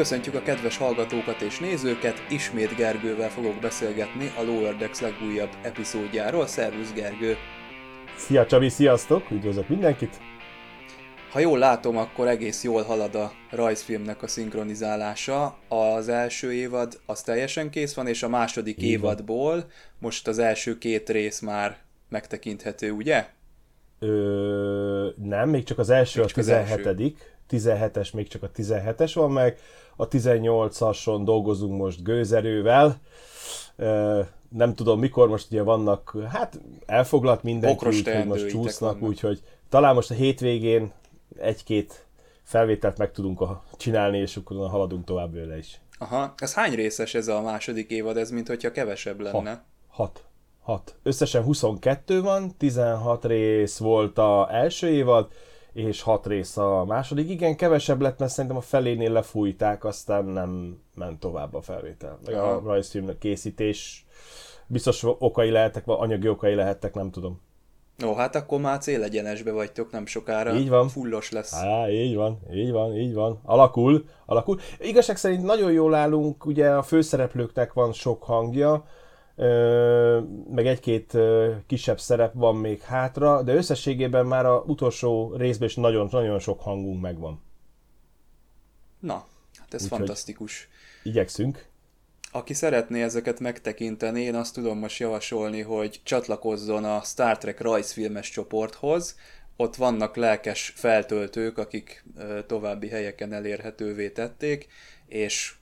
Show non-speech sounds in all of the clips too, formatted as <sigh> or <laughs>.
Köszöntjük a kedves hallgatókat és nézőket, ismét Gergővel fogok beszélgetni a Lower Decks legújabb epizódjáról. Szervusz Gergő! Szia Csabi, sziasztok! Üdvözlök mindenkit! Ha jól látom, akkor egész jól halad a rajzfilmnek a szinkronizálása. Az első évad az teljesen kész van, és a második Igen. évadból most az első két rész már megtekinthető, ugye? Ö, nem, még csak az első még a 17 17-es, még csak a 17-es van meg, a 18-ason dolgozunk most gőzerővel, nem tudom mikor, most ugye vannak, hát elfoglalt mindenki, úgyhogy most csúsznak, úgyhogy talán most a hétvégén egy-két felvételt meg tudunk csinálni, és akkor haladunk tovább vele is. Aha, ez hány részes ez a második évad, ez mint hogyha kevesebb lenne? Hat. Hat. Hat. Összesen 22 van, 16 rész volt a első évad, és hat rész a második. Igen, kevesebb lett, mert szerintem a felénél lefújták, aztán nem ment tovább a felvétel. A rajzfilm készítés biztos okai lehettek, vagy anyagi okai lehettek, nem tudom. Ó, hát akkor már célegyenesbe vagytok nem sokára. Így van. Fullos lesz. Á, így van, így van, így van. Alakul, alakul. Igazság szerint nagyon jól állunk, ugye a főszereplőknek van sok hangja, meg egy-két kisebb szerep van még hátra, de összességében már a utolsó részben is nagyon-nagyon sok hangunk megvan. Na, hát ez Úgy fantasztikus. Igyekszünk. Aki szeretné ezeket megtekinteni, én azt tudom most javasolni, hogy csatlakozzon a Star Trek rajzfilmes csoporthoz. Ott vannak lelkes feltöltők, akik további helyeken elérhetővé tették, és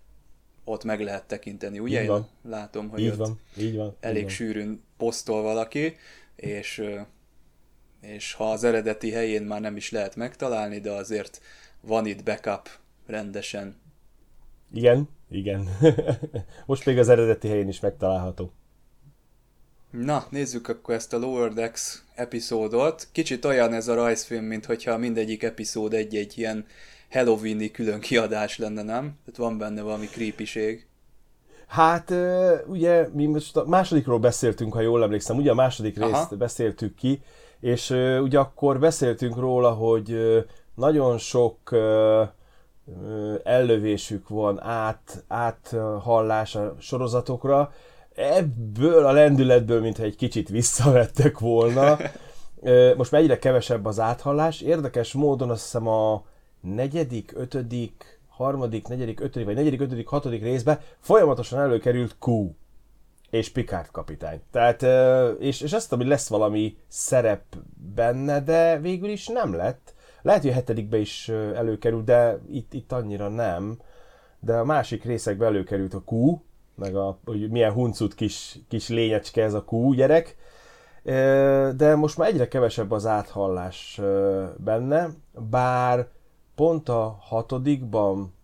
ott meg lehet tekinteni, ugye? Így van. Én látom, hogy így ott van. Így van. elég így van. sűrűn posztol valaki, és, és ha az eredeti helyén már nem is lehet megtalálni, de azért van itt backup rendesen. Igen, igen. <laughs> Most még az eredeti helyén is megtalálható. Na, nézzük akkor ezt a Lower Decks epizódot. Kicsit olyan ez a rajzfilm, mint hogyha mindegyik epizód egy-egy ilyen Halloweeni külön kiadás lenne, nem? Tehát van benne valami creepység. Hát ugye mi most a másodikról beszéltünk, ha jól emlékszem, ugye a második Aha. részt beszéltük ki, és ugye akkor beszéltünk róla, hogy nagyon sok ellövésük van át, áthallás a sorozatokra, ebből a lendületből, mintha egy kicsit visszavettek volna. <laughs> Most már egyre kevesebb az áthallás. Érdekes módon azt hiszem a negyedik, ötödik, harmadik, negyedik, ötödik, vagy negyedik, ötödik, hatodik részbe folyamatosan előkerült Q és Picard kapitány. Tehát, és, és azt, hogy lesz valami szerep benne, de végül is nem lett. Lehet, hogy a hetedikbe is előkerült, de itt, itt annyira nem. De a másik részekbe előkerült a Q, meg a, hogy milyen huncut kis, kis lényecske ez a Q gyerek, de most már egyre kevesebb az áthallás benne, bár pont a hatodikban,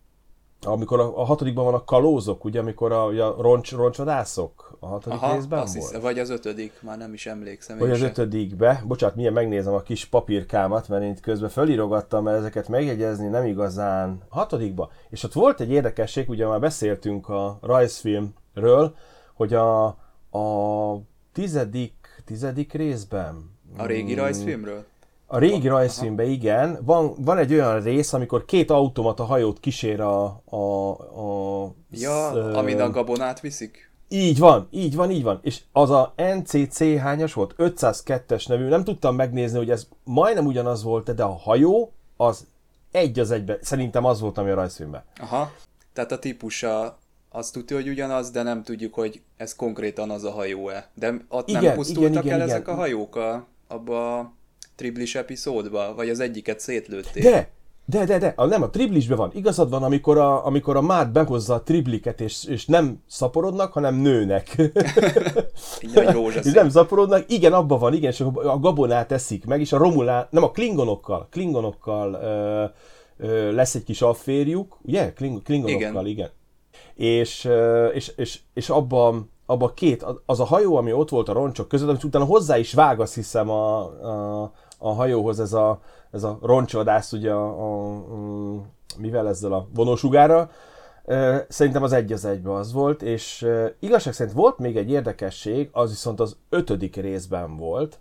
amikor a, a hatodikban van a kalózok, ugye, amikor a, a roncs, roncsvadászok a hatodik Aha, részben azt volt? Hisz, vagy az ötödik, már nem is emlékszem. Vagy az se. ötödikbe. Bocsát, milyen megnézem a kis papírkámat, mert én itt közben felirogattam, mert ezeket megjegyezni nem igazán. A hatodikba. És ott volt egy érdekesség, ugye már beszéltünk a rajzfilmről, hogy a, a tizedik, tizedik részben. A régi rajzfilmről? A régi rajzfilmben igen, van, van egy olyan rész, amikor két automata hajót kísér a... a, a ja, sz, amin a gabonát viszik? Így van, így van, így van. És az a NCC hányas volt? 502-es nevű, nem tudtam megnézni, hogy ez majdnem ugyanaz volt, de a hajó az egy az egybe. Szerintem az volt, ami a rajzfilmben. Aha. Tehát a típusa azt tudja, hogy ugyanaz, de nem tudjuk, hogy ez konkrétan az a hajó-e. De ott igen, nem pusztultak igen, el igen, ezek igen. a hajók a, abba triblis epizódba? Vagy az egyiket szétlőtték? De! De, de, de, a, nem, a triblisben van. Igazad van, amikor a, amikor a mát behozza a tribliket, és, és nem szaporodnak, hanem nőnek. <laughs> és nem szaporodnak, igen, abban van, igen, és a gabonát eszik meg, és a romulán, nem a klingonokkal, klingonokkal ö, ö, lesz egy kis afférjuk, ugye? Kling, klingonokkal, igen. igen. És, ö, és, és, és abban abba két, az a hajó, ami ott volt a roncsok között, amit utána hozzá is vág, azt hiszem a, a, a hajóhoz ez a, ez a roncsvadász, ugye a, a, a, mivel ezzel a vonósugára. Szerintem az egy az egybe az volt, és igazság szerint volt még egy érdekesség, az viszont az ötödik részben volt,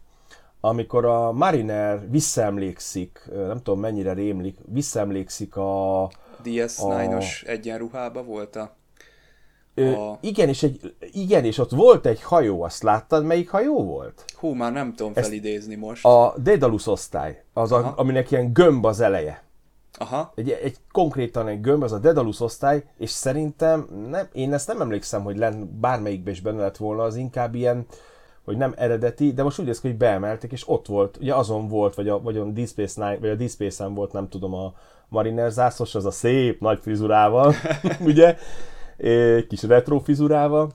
amikor a Mariner visszaemlékszik, nem tudom mennyire rémlik, visszaemlékszik a, DS9-os egyenruhába volt a... Ö, a... Igen, és egy, igen, és ott volt egy hajó, azt láttad, melyik hajó volt? Hú, már nem tudom Ezt felidézni most. A Daedalus osztály, az a, aminek ilyen gömb az eleje. Aha. Egy, egy konkrétan egy gömb, az a Daedalus osztály, és szerintem, nem, én ezt nem emlékszem, hogy len, bármelyikbe is benne lett volna, az inkább ilyen, hogy nem eredeti, de most úgy néz ki, hogy beemelték, és ott volt, ugye azon volt, vagy a, vagy a Deep Space Nine, vagy a Deep Space-en volt, nem tudom, a Mariner zászlós, az a szép nagy frizurával, <laughs> ugye, kis retro frizurával.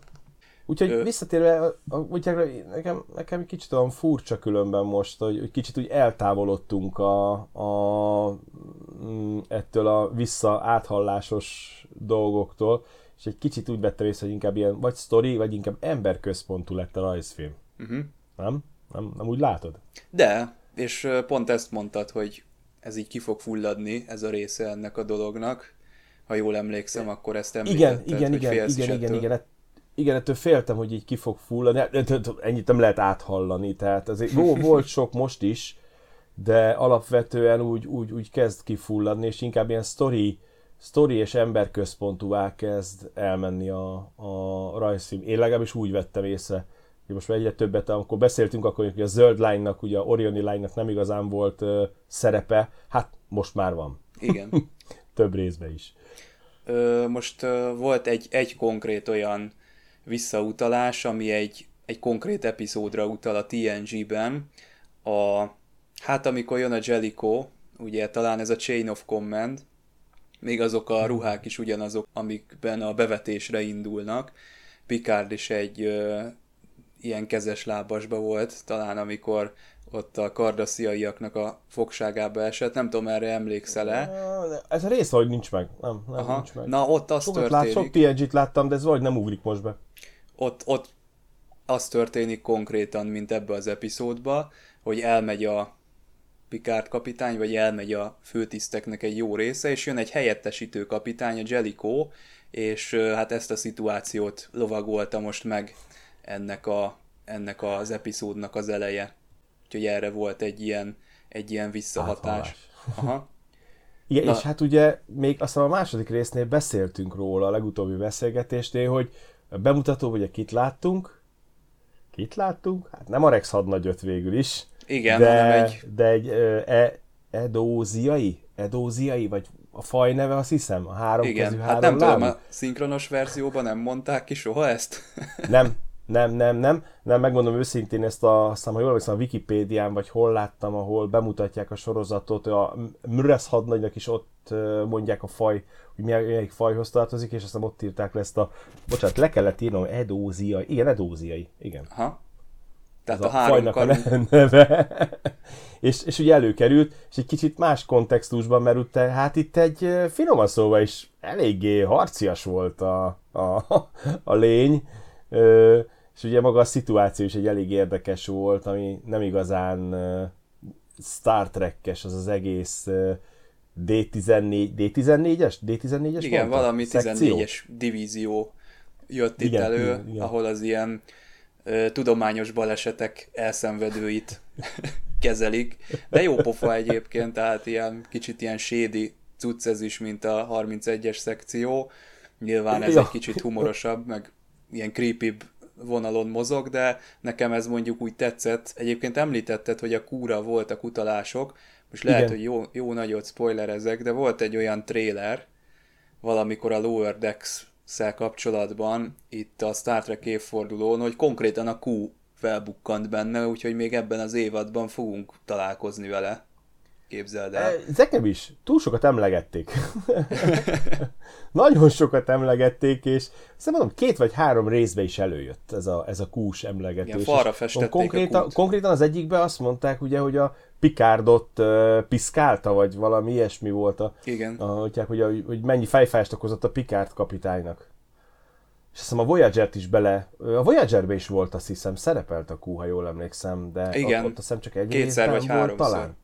Úgyhogy Ö... visszatérve, úgy nekem, nekem kicsit olyan furcsa különben most, hogy, hogy kicsit úgy eltávolodtunk a, a, mm, ettől a vissza áthallásos dolgoktól, és egy kicsit úgy vettem észre, hogy inkább ilyen vagy sztori, vagy inkább emberközpontú lett a rajzfilm. Uh-huh. Nem? nem? Nem úgy látod? De, és pont ezt mondtad, hogy ez így ki fog fulladni, ez a része ennek a dolognak. Ha jól emlékszem, akkor ezt említetted, igen, igen, igen, igen, igen, igen, igen, igen, ettől féltem, hogy így ki fog fulladni. Hát, ennyit nem lehet áthallani, tehát azért <laughs> volt sok most is, de alapvetően úgy, úgy, úgy kezd kifulladni, és inkább ilyen story, story és emberközpontúvá kezd elmenni a, a rajzfilm. Én legalábbis úgy vettem észre, hogy most már egyre többet, amikor beszéltünk, akkor hogy a zöld line-nak, ugye a Orioni line-nak nem igazán volt uh, szerepe, hát most már van. Igen. <laughs> Több részben is. Ö, most ö, volt egy, egy konkrét olyan visszautalás, ami egy, egy konkrét epizódra utal a TNG-ben. A, hát amikor jön a Jellico, ugye talán ez a Chain of Command, még azok a ruhák is ugyanazok, amikben a bevetésre indulnak. Picard is egy ö, ilyen kezes lábasba volt, talán amikor ott a kardasziaiaknak a fogságába esett. Nem tudom, erre emlékszel-e? Ez a rész hogy nincs meg. Nem, nem Aha. nincs meg. Na, ott az Sokat történik. Lát, sok PNG-t láttam, de ez vagy nem ugrik most be. Ott, ott az történik konkrétan, mint ebbe az epizódba, hogy elmegy a Picard kapitány, vagy elmegy a főtiszteknek egy jó része, és jön egy helyettesítő kapitány, a Jellico, és hát ezt a szituációt lovagolta most meg ennek, a, ennek az epizódnak az eleje. Úgyhogy erre volt egy ilyen, egy ilyen visszahatás. Aha. Igen, Na. és hát ugye még azt a második résznél beszéltünk róla a legutóbbi beszélgetésnél, hogy a bemutató, ugye kit láttunk? Kit láttunk? Hát nem a Rex hadnagyot végül is. Igen, de, hanem egy... De egy e, edóziai? Edóziai? Vagy a faj neve, azt hiszem? A három Igen, kezű, hát három nem lábú? tudom, a szinkronos verzióban nem mondták ki soha ezt? nem, <laughs> nem, nem, nem, nem, megmondom őszintén ezt a, azt ha jól emlékszem, a Wikipédián, vagy hol láttam, ahol bemutatják a sorozatot, a Mresz hadnagynak is ott mondják a faj, hogy melyik fajhoz tartozik, és aztán ott írták le ezt a, bocsánat, le kellett írnom, edóziai, igen, edóziai, igen. Aha. Tehát Ez a, a fajnak karú... a <laughs> neve. és, és ugye előkerült, és egy kicsit más kontextusban merült, hát itt egy finoman szóval is eléggé harcias volt a, a, <laughs> a lény, és ugye maga a szituáció is egy elég érdekes volt, ami nem igazán Star Trek-es az az egész uh, D14, D14-es? D14-es Igen, volt valami 14-es divízió jött igen, itt elő, igen, ahol az ilyen tudományos balesetek elszenvedőit <laughs> kezelik. De jó pofa egyébként, tehát ilyen kicsit ilyen sédi cucc ez is, mint a 31-es szekció. Nyilván ez ja. egy kicsit humorosabb, meg ilyen creepy vonalon mozog, de nekem ez mondjuk úgy tetszett. Egyébként említetted, hogy a kúra voltak utalások, most lehet, Igen. hogy jó, jó nagyot spoilerezek, de volt egy olyan trailer, valamikor a Lower Decks szel kapcsolatban, itt a Star Trek évfordulón, hogy konkrétan a Q felbukkant benne, úgyhogy még ebben az évadban fogunk találkozni vele. Képzeld el. Nekem is. Túl sokat emlegették. <laughs> Nagyon sokat emlegették, és azt mondom, két vagy három részbe is előjött ez a, ez a kús emlegetés. Igen, falra festették konkrétan, a konkrétan az egyikben azt mondták, ugye, hogy a Picardot uh, piszkálta, vagy valami ilyesmi volt a, Igen. A, hogy, hogy, a, hogy mennyi fejfájást okozott a Picard kapitánynak. És azt hiszem a Voyager-t is bele, a Voyager-be is volt, azt hiszem, szerepelt a Q, ha jól emlékszem, de Igen. ott, ott azt hiszem csak egy Kétszer vagy volt talán.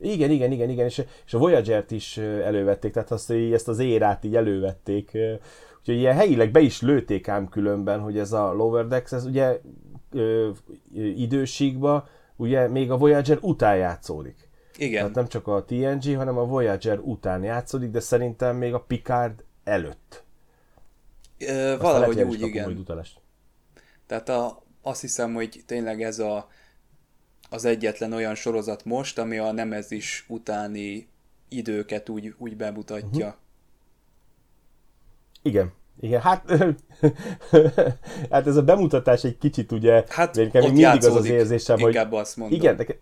Igen, igen, igen, igen, és, és a Voyager-t is elővették, tehát azt, hogy ezt az érát így elővették. Úgyhogy ilyen helyileg be is lőtték ám különben, hogy ez a Lower Decks, ez ugye ö, időségben, ugye még a Voyager után játszódik. Igen. Tehát nem csak a TNG, hanem a Voyager után játszódik, de szerintem még a Picard előtt. Ö, valahogy úgy, igen. Utalást. Tehát a, azt hiszem, hogy tényleg ez a, az egyetlen olyan sorozat most, ami a Nemezis utáni időket úgy, úgy bemutatja. Uh-huh. Igen, igen, hát, <laughs> hát ez a bemutatás egy kicsit ugye, hát nekem mindig az az érzésem, hogy... azt mondom. Igen, nekem,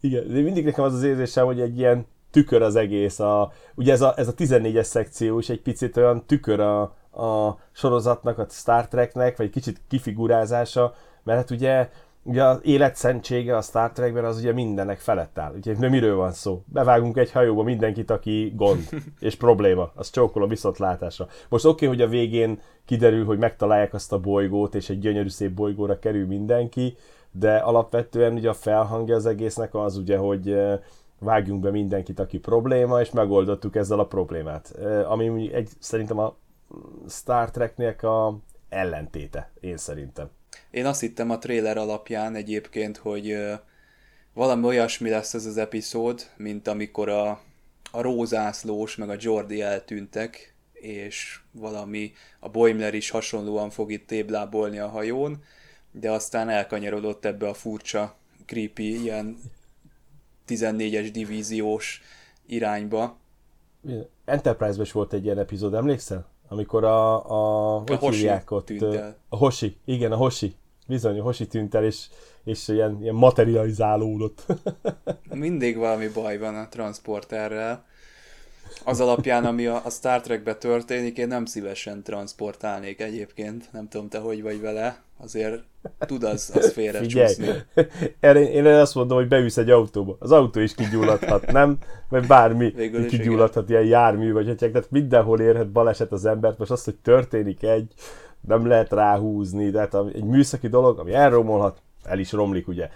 igen, mindig nekem az az érzésem, hogy egy ilyen tükör az egész. A, ugye ez a, ez a 14-es szekció is egy picit olyan tükör a, a sorozatnak, a Star Treknek, vagy egy kicsit kifigurázása, mert hát ugye Ugye az életszentsége a Star Trekben az ugye mindennek felett áll. Ugye miről van szó? Bevágunk egy hajóba mindenkit, aki gond <laughs> és probléma. Az csókolom viszontlátásra. Most oké, okay, hogy a végén kiderül, hogy megtalálják azt a bolygót, és egy gyönyörű szép bolygóra kerül mindenki, de alapvetően ugye a felhangja az egésznek az ugye, hogy vágjunk be mindenkit, aki probléma, és megoldottuk ezzel a problémát. Ami egy, szerintem a Star Treknek a ellentéte, én szerintem. Én azt hittem a trailer alapján egyébként, hogy valami olyasmi lesz ez az epizód, mint amikor a, a rózászlós meg a Jordi eltűntek, és valami, a Boimler is hasonlóan fog itt téblábolni a hajón, de aztán elkanyarodott ebbe a furcsa, creepy, ilyen 14-es divíziós irányba. Enterprise-ben is volt egy ilyen epizód, emlékszel? Amikor a, a, a Hoshi ott, a Hoshi, igen, a Hoshi, bizony, a Hoshi tűnt el, és, és ilyen, ilyen materializálódott. <laughs> Mindig valami baj van a transporterrel. Az alapján, ami a, a Star Trekbe történik, én nem szívesen transportálnék egyébként. Nem tudom, te hogy vagy vele. Azért tud az, az félre csúszni. <laughs> Erre, én azt mondom, hogy beülsz egy autóba. Az autó is kigyulladhat, nem? Vagy bármi Végül kigyulladhat, ilyen jármű, vagy hogy tehát mindenhol érhet baleset az embert. Most azt, hogy történik egy, nem lehet ráhúzni, de hát egy műszaki dolog, ami elromolhat, el is romlik, ugye.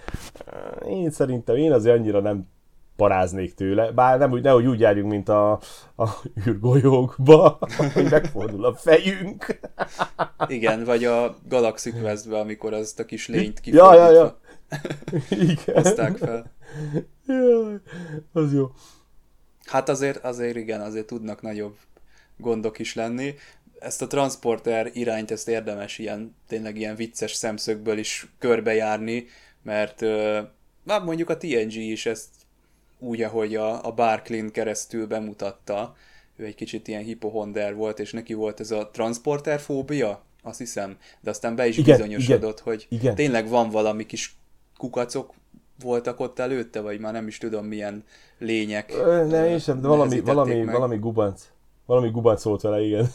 Én szerintem, én azért annyira nem paráznék tőle, bár nem úgy, nehogy úgy járjunk, mint a, a űrgolyókba, <laughs> hogy megfordul a fejünk. <laughs> Igen, vagy a Galaxy quest amikor azt a kis lényt kifordítva ja, ja, ja. Igen. hozták fel. Jaj, az jó. Hát azért, azért igen, azért tudnak nagyobb gondok is lenni. Ezt a transporter irányt, ezt érdemes ilyen, tényleg ilyen vicces szemszögből is körbejárni, mert uh, mondjuk a TNG is ezt úgy, ahogy a, a Barclay keresztül bemutatta, ő egy kicsit ilyen hipohonder volt, és neki volt ez a transporter fóbia, azt hiszem, de aztán be is igen, bizonyosodott, igen, hogy igen. tényleg van valami kis kukacok voltak ott előtte, vagy már nem is tudom milyen lények. Ne, én sem, de valami, valami, meg. valami gubanc. Valami gubanc volt vele, igen.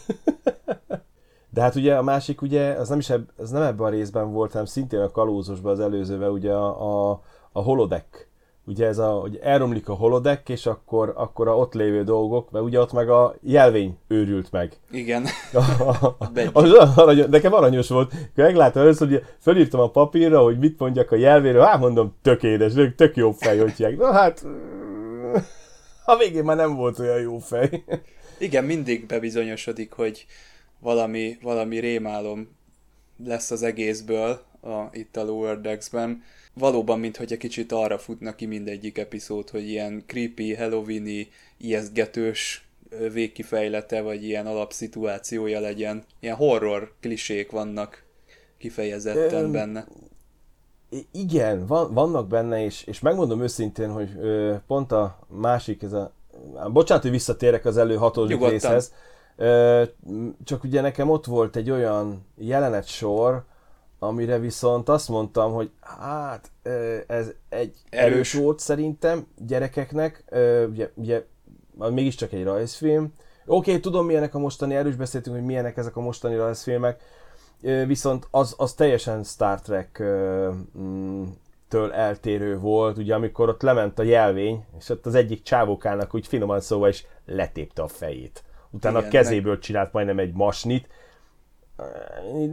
de hát ugye a másik, ugye, az nem is eb, az nem ebben a részben volt, hanem szintén a kalózosban az előzőben, ugye a, a, a holodeck ugye ez a, hogy elromlik a holodek, és akkor, akkor a ott lévő dolgok, mert ugye ott meg a jelvény őrült meg. Igen. <laughs> az aranyos, nekem aranyos volt, megláttam először, hogy felírtam a papírra, hogy mit mondjak a jelvéről, hát mondom, tök édes, tök jó fej, hogy Na hát, a végén már nem volt olyan jó fej. Igen, mindig bebizonyosodik, hogy valami, valami rémálom lesz az egészből a, itt a Lower Decks-ben valóban, mintha egy kicsit arra futna ki mindegyik epizód, hogy ilyen creepy, halloweeni, ijesztgetős végkifejlete, vagy ilyen alapszituációja legyen. Ilyen horror klisék vannak kifejezetten Ö, benne. Igen, van, vannak benne, és, és megmondom őszintén, hogy ö, pont a másik, ez a... Bocsánat, hogy visszatérek az elő hatodik részhez. Ö, csak ugye nekem ott volt egy olyan jelenet sor, amire viszont azt mondtam, hogy hát ez egy erős, erős volt szerintem gyerekeknek, ugye, ugye mégiscsak egy rajzfilm. Oké, okay, tudom milyenek a mostani, erős beszéltünk, hogy milyenek ezek a mostani rajzfilmek, viszont az, az teljesen Star Trek mm, től eltérő volt, ugye amikor ott lement a jelvény, és ott az egyik csávókának úgy finoman szóval is letépte a fejét. Utána Igen, a kezéből meg... csinált majdnem egy masnit,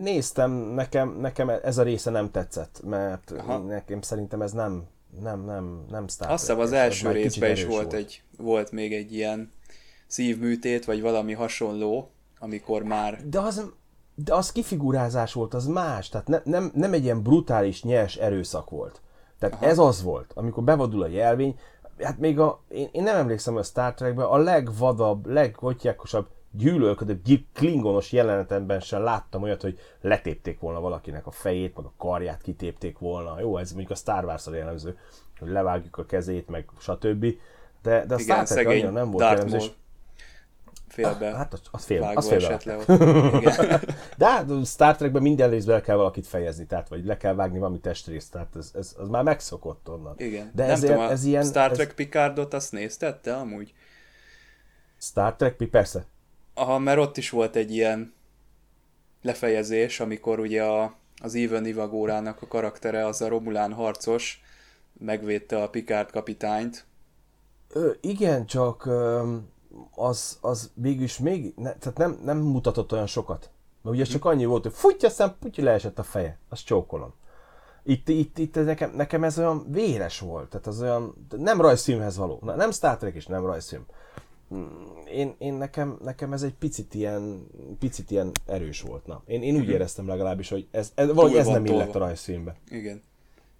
néztem, nekem, nekem ez a része nem tetszett, mert Aha. nekem szerintem ez nem, nem, nem, nem Star Azt hiszem az első részben is volt, volt, egy, volt még egy ilyen szívműtét, vagy valami hasonló, amikor már... De az, de az kifigurázás volt, az más, tehát ne, nem, nem egy ilyen brutális, nyers erőszak volt. Tehát Aha. ez az volt, amikor bevadul a jelvény, hát még a, én, én nem emlékszem a Star Trekben, a legvadabb, leghotyákosabb, gyűlölködőbb, klingonos jelenetemben sem láttam olyat, hogy letépték volna valakinek a fejét, meg a karját kitépték volna. Jó, ez mondjuk a Star wars jellemző, hogy levágjuk a kezét, meg stb. De, de a Igen, Star Trek annyira nem volt jellemző, és félbe. Hát az, az félbe. Az félbe. Le <laughs> De hát Star Trekben minden részben kell valakit fejezni, tehát vagy le kell vágni valami testrészt, tehát ez, ez, az már megszokott onnan. Igen. De ez, tudom, ez ilyen... Star Trek ez... Picardot azt nézted te amúgy? Star Trek, persze. Aha, mert ott is volt egy ilyen lefejezés, amikor ugye a, az Even Ivagórának a karaktere, az a Romulán harcos, megvédte a Picard kapitányt. Ö, igen, csak ö, az, az mégis még, ne, tehát nem, nem mutatott olyan sokat. Mert ugye csak annyi volt, hogy futja, aztán putyi leesett a feje. Azt csókolom. Itt, itt, itt nekem, nekem ez olyan véres volt, tehát az olyan, nem rajzfilmhez való. Na, nem Star Trek is, nem rajzfilm. Hmm, én, én nekem, nekem ez egy picit ilyen, picit ilyen erős volt. Na. Én, én úgy éreztem legalábbis, hogy ez, ez, valahogy ez nem illett a rajzfilmbe. Igen.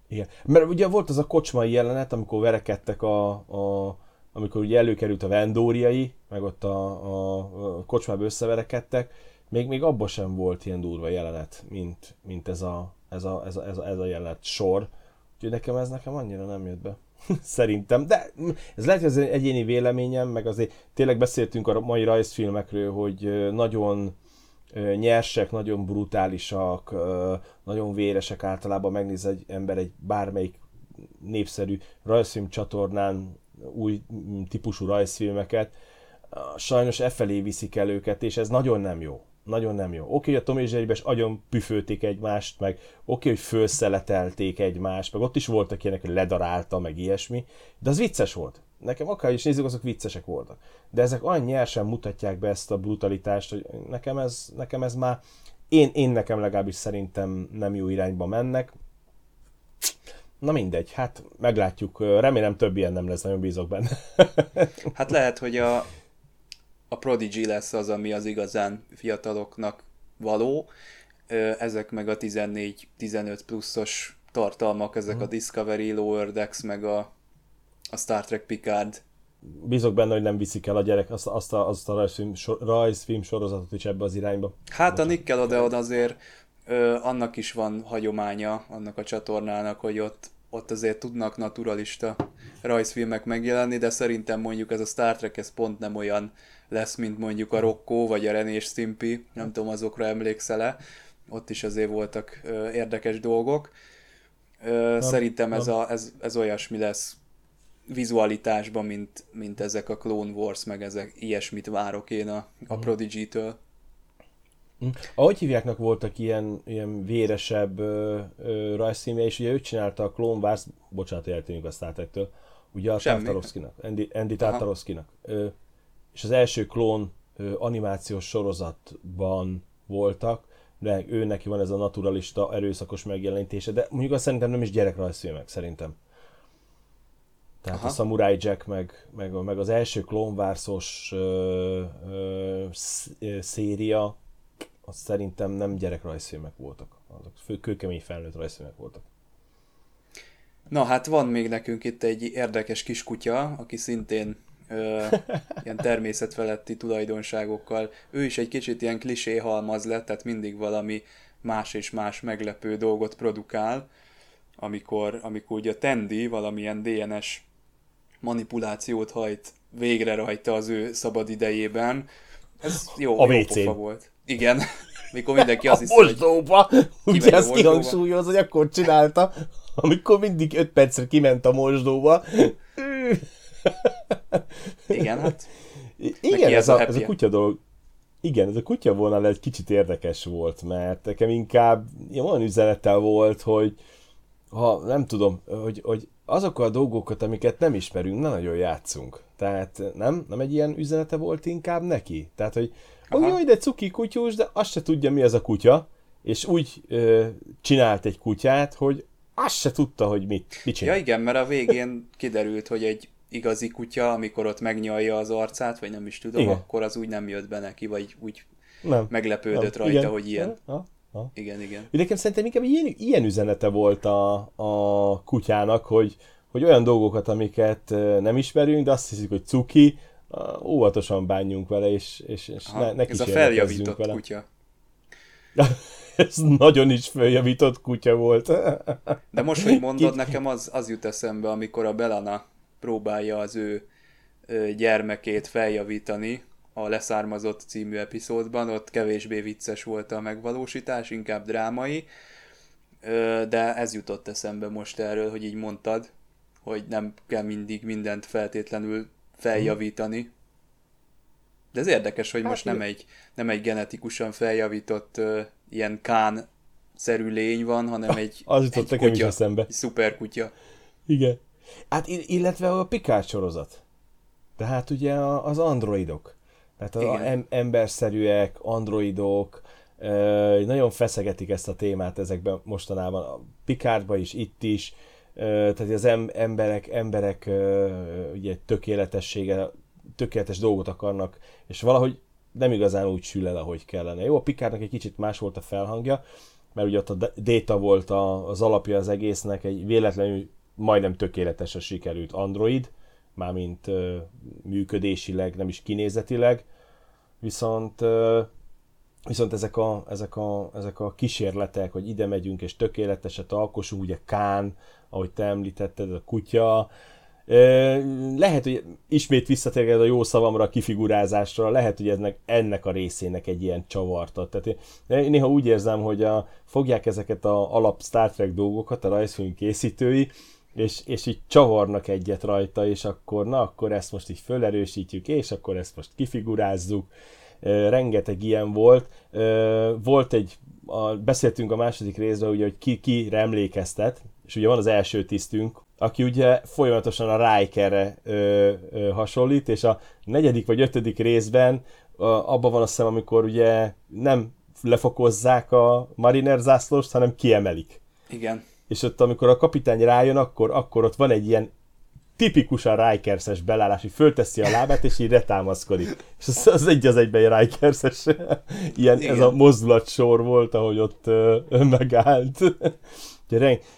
Igen. Mert ugye volt az a kocsmai jelenet, amikor verekedtek a, a amikor ugye előkerült a vendóriai, meg ott a, a, a kocsmába összeverekedtek, még, még abban sem volt ilyen durva jelenet, mint, mint ez, a, ez, a, ez, a, ez, a, ez a jelenet sor. Úgyhogy nekem ez nekem annyira nem jött be. <laughs> Szerintem, de ez lehet, hogy egy egyéni véleményem, meg azért tényleg beszéltünk a mai rajzfilmekről, hogy nagyon nyersek, nagyon brutálisak, nagyon véresek általában megnéz egy ember egy bármelyik népszerű rajzfilm csatornán új típusú rajzfilmeket, sajnos e felé viszik el őket, és ez nagyon nem jó. Nagyon nem jó. Oké, okay, a Tom és Jerryben is agyon püfölték egymást, meg oké, hogy fölszeletelték egymást, meg ott is voltak ilyenek, hogy ledarálta, meg ilyesmi, de az vicces volt. Nekem akár is nézzük, azok viccesek voltak. De ezek olyan nyersen mutatják be ezt a brutalitást, hogy nekem ez, nekem ez már, én, én nekem legalábbis szerintem nem jó irányba mennek. Na mindegy, hát meglátjuk. Remélem több ilyen nem lesz, nagyon bízok benne. <laughs> hát lehet, hogy a, a Prodigy lesz az, ami az igazán fiataloknak való. Ezek meg a 14-15 pluszos tartalmak, ezek hmm. a Discovery, Lower Decks, meg a, a Star Trek Picard. Bízok benne, hogy nem viszik el a gyerek azt, azt a, azt a rajzfilm, sor, rajzfilm sorozatot is ebbe az irányba. Hát a Nickelodeon azért ö, annak is van hagyománya, annak a csatornának, hogy ott, ott azért tudnak naturalista rajzfilmek megjelenni, de szerintem mondjuk ez a Star Trek ez pont nem olyan lesz, mint mondjuk a Rocco vagy a René és Stimpy, nem tudom, azokra emlékszel-e, ott is azért voltak ö, érdekes dolgok. Ö, nem, szerintem ez, a, ez, ez olyasmi lesz vizualitásban, mint, mint ezek a Clone Wars, meg ezek ilyesmit várok én a, a mhm. Prodigy-től. Hm. Ahogy hívjáknak voltak ilyen, ilyen véresebb ö, ö, rajzszínje, és ugye ő csinálta a Clone Wars, bocsánat, eltűnünk a Star Trek-től, ugye a Tartarovszkinak, Andy, Andy Tartarovszkinak. És az első klón ö, animációs sorozatban voltak, de ő neki van ez a naturalista, erőszakos megjelenítése, de mondjuk azt szerintem nem is gyerekrajzfilmek, szerintem. Tehát Aha. a Samurai Jack, meg, meg, meg az első ö, széria, az szerintem nem gyerekrajzfilmek voltak. Azok fő, kőkemény felnőtt rajzfilmek voltak. Na hát van még nekünk itt egy érdekes kis kutya, aki szintén ö, <laughs> ilyen természetfeletti tulajdonságokkal. Ő is egy kicsit ilyen klisé halmaz lett, tehát mindig valami más és más meglepő dolgot produkál, amikor, amikor ugye a Tendi valamilyen DNS manipulációt hajt végre rajta az ő szabad idejében. Ez jó, a jó volt. Igen, <laughs> mikor mindenki azt hiszi, mosdóba. Ugye ezt kihangsúlyoz, hogy akkor csinálta, amikor mindig 5 percre kiment a mosdóba. Igen, hát. Igen, ez, a, ez a kutya dolog, igen, ez a kutya vonal egy kicsit érdekes volt, mert nekem inkább ilyen olyan üzenettel volt, hogy ha nem tudom, hogy, hogy azokkal a dolgokat, amiket nem ismerünk, nem nagyon játszunk. Tehát nem, nem egy ilyen üzenete volt inkább neki? Tehát, hogy Aha. jaj, de cuki kutyus, de azt se tudja, mi ez a kutya, és úgy ö, csinált egy kutyát, hogy azt se tudta, hogy mit, mit csinál. Ja igen, mert a végén kiderült, hogy egy igazi kutya, amikor ott megnyalja az arcát, vagy nem is tudom, igen. akkor az úgy nem jött be neki, vagy úgy nem, meglepődött nem. rajta, igen. hogy ilyen. Ha, ha. Igen, igen. Nekem szerintem inkább ilyen, ilyen üzenete volt a, a kutyának, hogy, hogy olyan dolgokat, amiket nem ismerünk, de azt hiszik, hogy cuki, óvatosan bánjunk vele, és, és, és Aha, ne, ne Ez a feljavított vele. kutya. <laughs> ez nagyon is feljavított kutya volt. <laughs> De most, hogy mondod, nekem az, az jut eszembe, amikor a Belana próbálja az ő gyermekét feljavítani a Leszármazott című epizódban, ott kevésbé vicces volt a megvalósítás, inkább drámai, de ez jutott eszembe most erről, hogy így mondtad, hogy nem kell mindig mindent feltétlenül feljavítani. De ez érdekes, hogy hát most nem egy, nem egy genetikusan feljavított uh, ilyen kán szerű lény van, hanem egy, Az jutott egy kutya, is eszembe. egy szuper kutya. Igen. Hát illetve a Picard sorozat. Tehát ugye az androidok. Tehát az em- emberszerűek, androidok, nagyon feszegetik ezt a témát ezekben mostanában, a Picardban is, itt is, tehát az emberek, emberek ugye tökéletessége, tökéletes dolgot akarnak, és valahogy nem igazán úgy sül el, ahogy kellene. Jó, a Picardnak egy kicsit más volt a felhangja, mert ugye ott a Data volt az alapja az egésznek, egy véletlenül majdnem tökéletesen sikerült Android, mármint működésileg, nem is kinézetileg, viszont Viszont ezek a, ezek, a, ezek a kísérletek, hogy ide megyünk és tökéleteset alkossunk, ugye Kán, ahogy te említetted, a kutya, lehet, hogy ismét visszatérged a jó szavamra, a kifigurázásra, lehet, hogy ennek, ennek a részének egy ilyen csavartat. Tehát én néha úgy érzem, hogy a, fogják ezeket a alap Star Trek dolgokat, a rajzfilm készítői, és, és így csavarnak egyet rajta, és akkor na, akkor ezt most így fölerősítjük, és akkor ezt most kifigurázzuk, rengeteg ilyen volt. Volt egy, a, beszéltünk a második részben, ugye, hogy ki, ki emlékeztet, és ugye van az első tisztünk, aki ugye folyamatosan a Rikerre ö, ö, hasonlít, és a negyedik vagy ötödik részben a, abban van a szem, amikor ugye nem lefokozzák a Mariner zászlóst, hanem kiemelik. Igen. És ott, amikor a kapitány rájön, akkor, akkor ott van egy ilyen tipikusan Rikerses belállás, hogy fölteszi a lábát, és így retámaszkodik. És az, az egy az egyben egy Rikerses <laughs> ilyen, Igen. ez a mozdulatsor volt, ahogy ott ö, megállt. <laughs>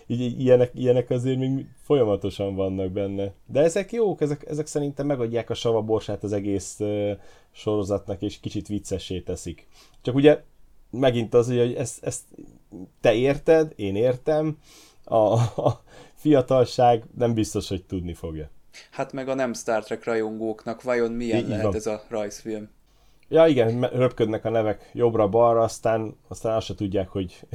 Így, ilyenek, ilyenek azért még folyamatosan vannak benne. De ezek jók, ezek, ezek szerintem megadják a savaborsát az egész uh, sorozatnak, és kicsit viccessé teszik. Csak ugye megint az, hogy ezt, ezt te érted, én értem, a, a fiatalság nem biztos, hogy tudni fogja. Hát meg a nem Star Trek rajongóknak vajon milyen Így lehet van. ez a rajzfilm? Ja igen, röpködnek a nevek jobbra-balra, aztán, aztán azt se tudják, hogy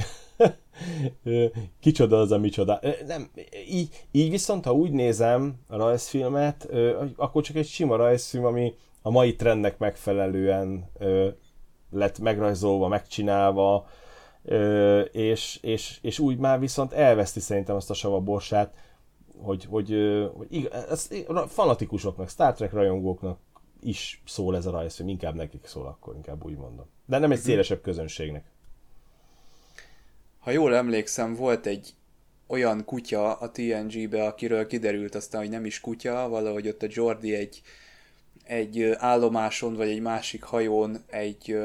<laughs> kicsoda az a micsoda. Nem, így, így viszont, ha úgy nézem a rajzfilmet, akkor csak egy sima rajzfilm, ami a mai trendnek megfelelően lett megrajzolva, megcsinálva, és, és, és úgy már viszont elveszti szerintem azt a savaborsát, hogy, hogy, hogy igaz, ez fanatikusoknak, Star Trek rajongóknak is szól ez a rajzfilm, inkább nekik szól akkor, inkább úgy mondom. De nem egy mhm. szélesebb közönségnek. Ha jól emlékszem, volt egy olyan kutya a TNG-be, akiről kiderült aztán, hogy nem is kutya, valahogy ott a Jordi egy, egy állomáson, vagy egy másik hajón egy,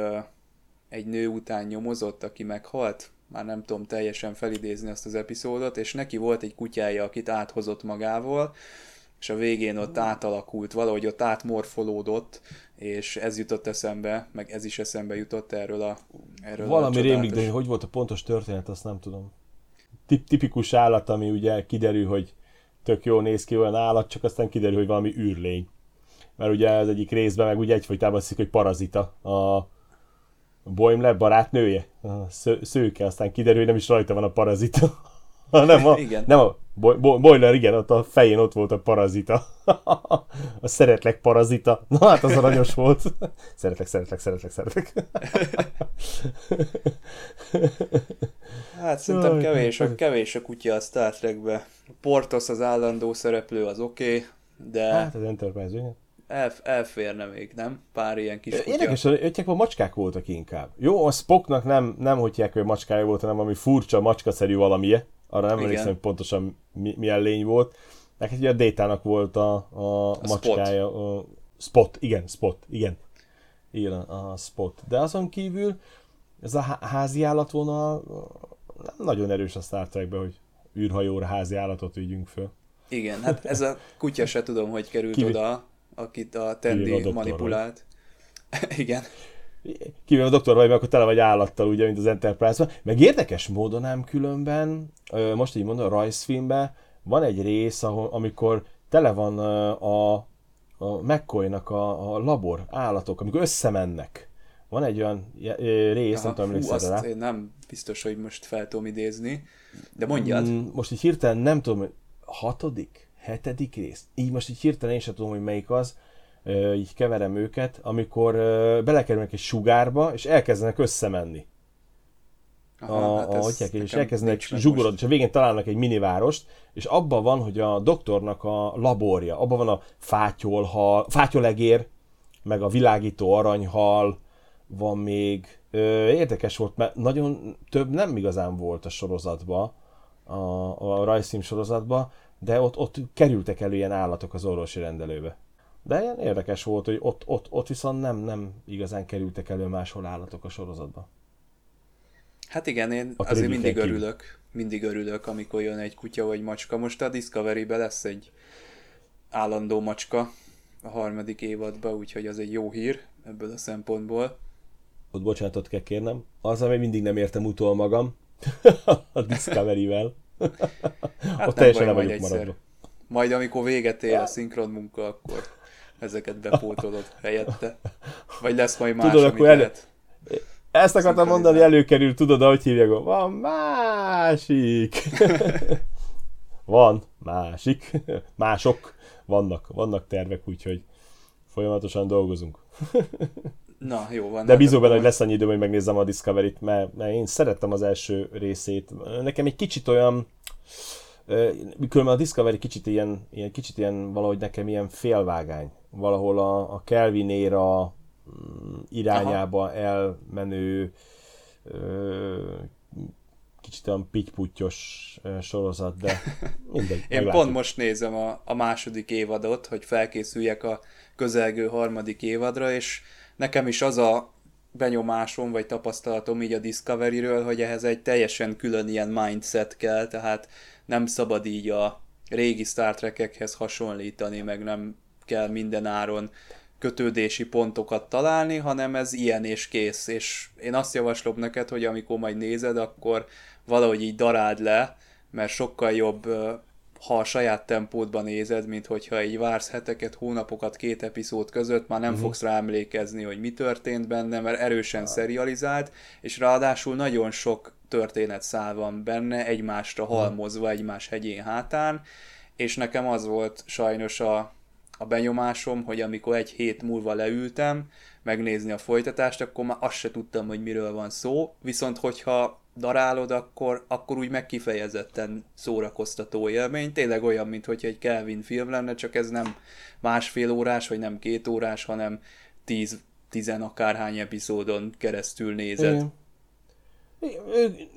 egy nő után nyomozott, aki meghalt. Már nem tudom teljesen felidézni azt az epizódot, és neki volt egy kutyája, akit áthozott magával, és a végén ott átalakult, valahogy ott átmorfolódott, és ez jutott eszembe, meg ez is eszembe jutott erről a erről Valami a rémlik, de hogy volt a pontos történet, azt nem tudom. Tip, tipikus állat, ami ugye kiderül, hogy tök jól néz ki olyan állat, csak aztán kiderül, hogy valami űrlény. Mert ugye az egyik részben meg ugye egyfolytában szik, hogy parazita a Boimler barátnője, a szőke, aztán kiderül, hogy nem is rajta van a parazita, <laughs> hanem a, igen. nem a Boiler, igen, ott a fején ott volt a parazita. <laughs> a szeretlek parazita. Na hát az aranyos volt. <laughs> Szeretlek, szeretlek, szeretlek, szeretlek. hát szerintem kevés, a, kevés a kutya a Star Trekbe. Portos az állandó szereplő, az oké, okay, de... Hát az Enterprise, igen. El, elférne még, nem? Pár ilyen kis kutya. Érdekes, hogy a macskák voltak inkább. Jó, a Spocknak nem, nem hogyják, hogy macskája volt, hanem valami furcsa, macskaszerű valamije arra nem emlékszem, hogy pontosan mi, milyen lény volt. Neked ugye a Détának volt a, a, a macskája. Spot. A spot, igen, Spot, igen. Igen, a Spot. De azon kívül ez a házi állatvonal nem nagyon erős a Star Trekben, hogy űrhajóra házi állatot vigyünk föl. Igen, hát ez a kutya se tudom, hogy került Kivé- oda, akit a Tendi manipulált. <laughs> Igen. Kivéve a doktor vagy, mert akkor tele vagy állattal, ugye, mint az Enterprise-ban. Meg érdekes módon ám különben, most így mondom, a rajzfilmben van egy rész, ahol, amikor tele van a, a McCoy-nak a, a labor állatok, amikor összemennek. Van egy olyan rész, Aha, nem tudom, emlékszel azt rá. én nem biztos, hogy most fel tudom idézni, de mondjad. Mm, most így hirtelen nem tudom, hatodik, hetedik rész. Így most így hirtelen én sem tudom, hogy melyik az. Így keverem őket, amikor belekerülnek egy sugárba, és elkezdenek összemenni. Aha, a, hát a, atyák, és elkezdenek zsugorodni, és a végén találnak egy minivárost, és abban van, hogy a doktornak a laborja, abban van a fátyolhal, fátyolegér, meg a világító aranyhal, van még. Ö, érdekes volt, mert nagyon több nem igazán volt a sorozatba, a, a rajzfilm sorozatba, de ott, ott kerültek elő ilyen állatok az orvosi rendelőbe. De ilyen érdekes volt, hogy ott, ott, ott viszont nem, nem igazán kerültek elő máshol állatok a sorozatba. Hát igen, én A azért mindig King. örülök, mindig örülök, amikor jön egy kutya vagy macska. Most a Discovery-be lesz egy állandó macska a harmadik évadban, úgyhogy az egy jó hír ebből a szempontból. ott bocsánatot kell kérnem. Az, ami mindig nem értem utol magam. <laughs> a Discovery-vel. Hát ott teljesen le egyszer. maradva. Majd amikor véget ér a szinkron munka, akkor ezeket bepótolod helyette. Vagy lesz majd más, Tudod, akkor elő- lehet. Ezt akartam mondani, előkerült, tudod, ahogy hívják, van másik. <laughs> van másik. Mások vannak, vannak tervek, úgyhogy folyamatosan dolgozunk. Na, jó van. De bízom benne, hogy lesz annyi időm, hogy megnézzem a Discovery-t, mert, mert én szerettem az első részét. Nekem egy kicsit olyan, különben a Discovery kicsit ilyen, ilyen, kicsit ilyen valahogy nekem ilyen félvágány. Valahol a, a Kelvin éra mm, irányába Aha. elmenő kicsit olyan pityputyos ö, sorozat, de <laughs> mindegy. Én meglátjuk. pont most nézem a, a második évadot, hogy felkészüljek a közelgő harmadik évadra, és nekem is az a benyomásom, vagy tapasztalatom így a Discovery-ről, hogy ehhez egy teljesen külön ilyen mindset kell, tehát nem szabad így a régi Star Trek-ekhez hasonlítani, meg nem kell minden áron kötődési pontokat találni, hanem ez ilyen és kész. És én azt javaslom neked, hogy amikor majd nézed, akkor valahogy így daráld le, mert sokkal jobb, ha a saját tempódban nézed, mint hogyha így vársz heteket, hónapokat két epizód között, már nem uh-huh. fogsz rá emlékezni, hogy mi történt benne, mert erősen serializált, és ráadásul nagyon sok történetszál van benne, egymásra halmozva, egymás hegyén hátán, és nekem az volt sajnos a, a benyomásom, hogy amikor egy hét múlva leültem megnézni a folytatást, akkor már azt se tudtam, hogy miről van szó, viszont hogyha darálod, akkor, akkor úgy meg kifejezetten szórakoztató élmény, tényleg olyan, mint hogy egy Kelvin film lenne, csak ez nem másfél órás, vagy nem két órás, hanem tíz, tizen akárhány epizódon keresztül nézed. Igen.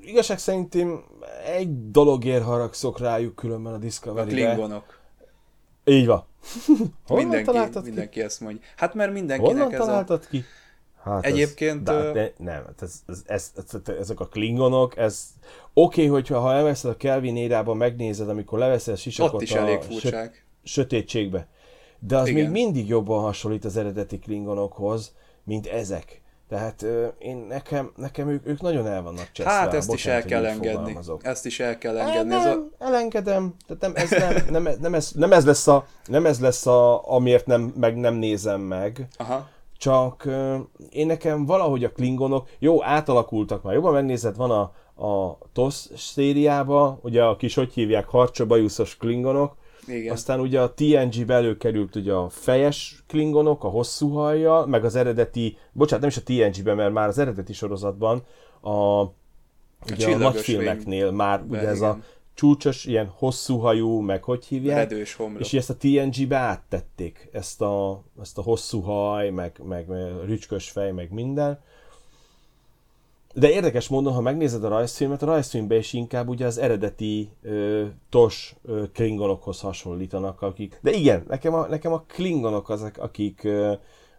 Igazság szerint én egy dologért haragszok rájuk különben a A Discovery-be. klingonok. Így van. <laughs> Honnan mindenki, találtad ki? mindenki ezt mondja. Hát mert mindenkinek Honnan ez a... találtad ki? Hát Egyébként, Ez, de, de, nem, hát ez, ez, ez, ez, ez, ezek a klingonok, ez oké, okay, hogyha ha elveszed a Kelvin érában, megnézed, amikor leveszed a sisakot Ott is a elég furcsák. sötétségbe. De az Igen. még mindig jobban hasonlít az eredeti klingonokhoz, mint ezek. Tehát én nekem, nekem ők, ők nagyon el vannak cseszve. Hát ezt is Bocsánat, el hogy kell engedni. Ezt is el kell engedni. Ez Nem, a... elengedem. Tehát nem, ez nem, nem, nem, ez, nem, ez lesz a, nem ez lesz a, amiért nem, meg nem nézem meg. Aha. Csak én nekem valahogy a klingonok, jó, átalakultak már, jobban megnézed, van a, a TOS szériába, ugye a kis, hogy hívják, harcsabajuszos klingonok, Igen. aztán ugye a TNG belül került ugye a fejes klingonok, a hosszú hajjal, meg az eredeti, bocsánat, nem is a TNG-ben, mert már az eredeti sorozatban a, ugye a nagyfilmeknél már ugye ez a. csúcsos, ilyen hosszú hajú, meg hogy hívják, Redős homlok. és ezt a TNG-be áttették, ezt a, ezt a hosszú haj, meg, meg, meg rücskös fej, meg minden. De érdekes módon, ha megnézed a rajzfilmet, a rajzfilmben is inkább ugye az eredeti ö, tos ö, klingonokhoz hasonlítanak, akik... De igen, nekem a, nekem a klingonok azok, akik, ö,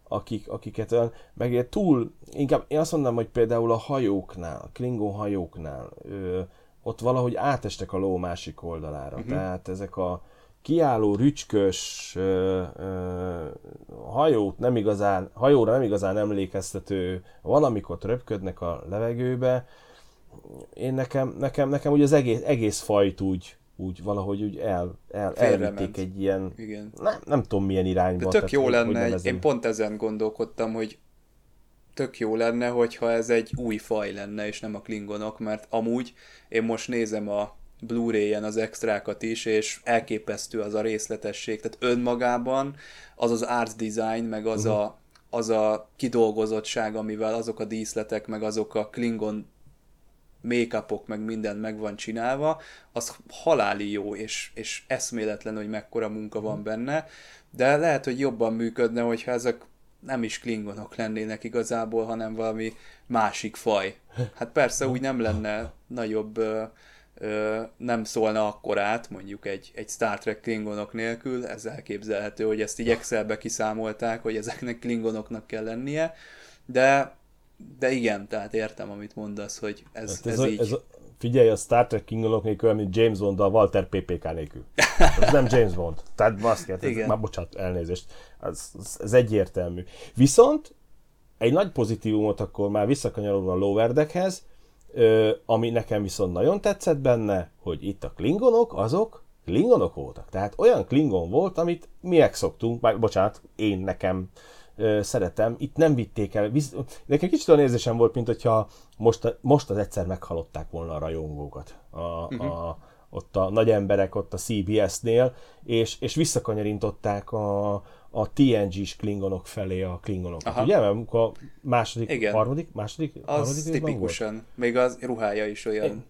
akik, akiket olyan, meg túl, inkább én azt mondanám, hogy például a hajóknál, a klingon hajóknál, ö, ott valahogy átestek a ló másik oldalára. Uh-huh. Tehát ezek a kiálló, rücskös, ö, ö, hajót nem igazán, hajóra nem igazán emlékeztető, valamikor röpködnek a levegőbe, én nekem, nekem, nekem úgy az egész, egész fajt úgy, úgy valahogy úgy el, el, elvitték egy ilyen, Igen. Nem, nem tudom milyen irányba. De tök jó lenne, egy, én pont ezen gondolkodtam, hogy tök jó lenne, hogyha ez egy új faj lenne, és nem a klingonok, mert amúgy én most nézem a Blu-ray-en az extrákat is, és elképesztő az a részletesség, tehát önmagában az az art design, meg az, uh-huh. a, az a kidolgozottság, amivel azok a díszletek, meg azok a klingon make meg minden meg van csinálva, az haláli jó, és, és eszméletlen, hogy mekkora munka van benne, de lehet, hogy jobban működne, hogyha ezek nem is klingonok lennének igazából, hanem valami másik faj. Hát persze úgy nem lenne nagyobb, ö, ö, nem szólna akkor át, mondjuk egy, egy Star Trek klingonok nélkül, ez elképzelhető, hogy ezt így Excelbe kiszámolták, hogy ezeknek klingonoknak kell lennie, de de igen, tehát értem, amit mondasz, hogy ez, hát ez, ez, a, így... Ez a, figyelj, a Star Trek klingonok nélkül, mint James Bond a Walter PPK nélkül. Ez nem James Bond. Tehát baszket, ez, már bocsánat, elnézést. Ez, ez, ez egyértelmű. Viszont egy nagy pozitívumot akkor már visszakanyarodva a Lower Deckhez, ami nekem viszont nagyon tetszett benne, hogy itt a klingonok, azok klingonok voltak. Tehát olyan klingon volt, amit mi megszoktunk, már, bocsánat, én nekem szeretem. Itt nem vitték el. Visz... Nekem kicsit olyan érzésem volt, mint hogyha most, most az egyszer meghalották volna a rajongókat. A, uh-huh. a, ott a nagy emberek ott a CBS-nél, és, és visszakanyarintották a, a TNG-s klingonok felé a klingonokat. Aha. Ugye? Mert a második, Igen. harmadik, második, az harmadik tipikusan. Volt? Még az ruhája is olyan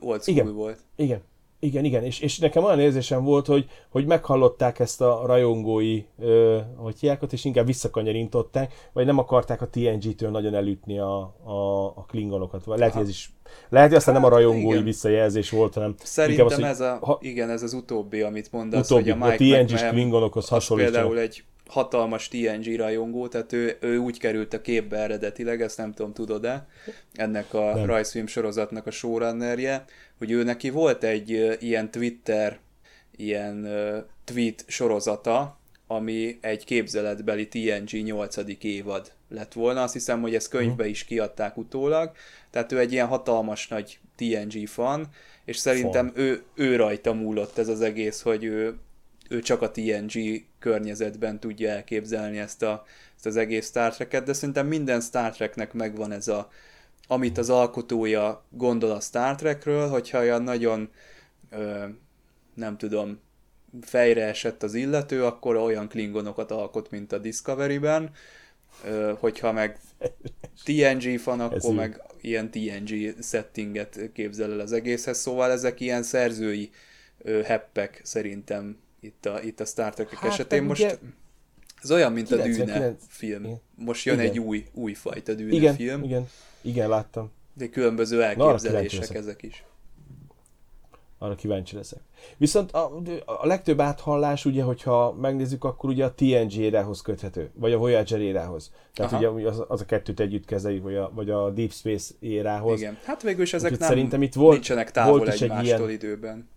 old Igen. volt. Igen. Igen, igen, és, és nekem olyan érzésem volt, hogy, hogy meghallották ezt a rajongói, ö, hogy hiákot, és inkább visszakanyarintották, vagy nem akarták a TNG-től nagyon elütni a, a, a klingonokat. Lehet, hogy ez is, lehet, hogy aztán hát, nem a hát, rajongói igen. visszajelzés volt, hanem Szerintem az, ez a, ha, igen, ez az utóbbi, amit mondasz, utóbbi, hogy a Mike a TNG-s klingonokhoz hasonlítja. például egy hatalmas TNG rajongó, tehát ő, ő úgy került a képbe eredetileg, ezt nem tudom, tudod-e, ennek a nem. rajzfilm sorozatnak a showrunnerje, hogy ő neki volt egy ilyen Twitter, ilyen tweet sorozata, ami egy képzeletbeli TNG 8. évad lett volna. Azt hiszem, hogy ezt könyvbe is kiadták utólag. Tehát ő egy ilyen hatalmas nagy TNG fan, és szerintem ő, ő rajta múlott ez az egész, hogy ő ő csak a TNG környezetben tudja elképzelni ezt, a, ezt az egész Star Trek-et, de szerintem minden Star Treknek megvan ez a, amit az alkotója gondol a Star Trekről, hogyha olyan nagyon, ö, nem tudom, fejre esett az illető, akkor olyan klingonokat alkot, mint a Discovery-ben, ö, hogyha meg TNG fan, akkor meg ilyen TNG settinget képzel el az egészhez, szóval ezek ilyen szerzői ö, heppek szerintem itt a, itt a Star trek hát, esetén. Most ugye... ez olyan, mint 99... a Dűne film. Most jön igen. egy új, új fajta Dűne igen, film. Igen, igen, láttam. De különböző elképzelések ezek is. Arra kíváncsi leszek. Viszont a, a legtöbb áthallás, ugye, hogyha megnézzük, akkor ugye a TNG érához köthető, vagy a Voyager érához. Tehát Aha. ugye az, az a kettőt együtt kezelik, vagy a, vagy a Deep Space érához. Igen, hát végül is ezek nem, szerintem itt volt, nincsenek távol volt egymástól egy ilyen, időben.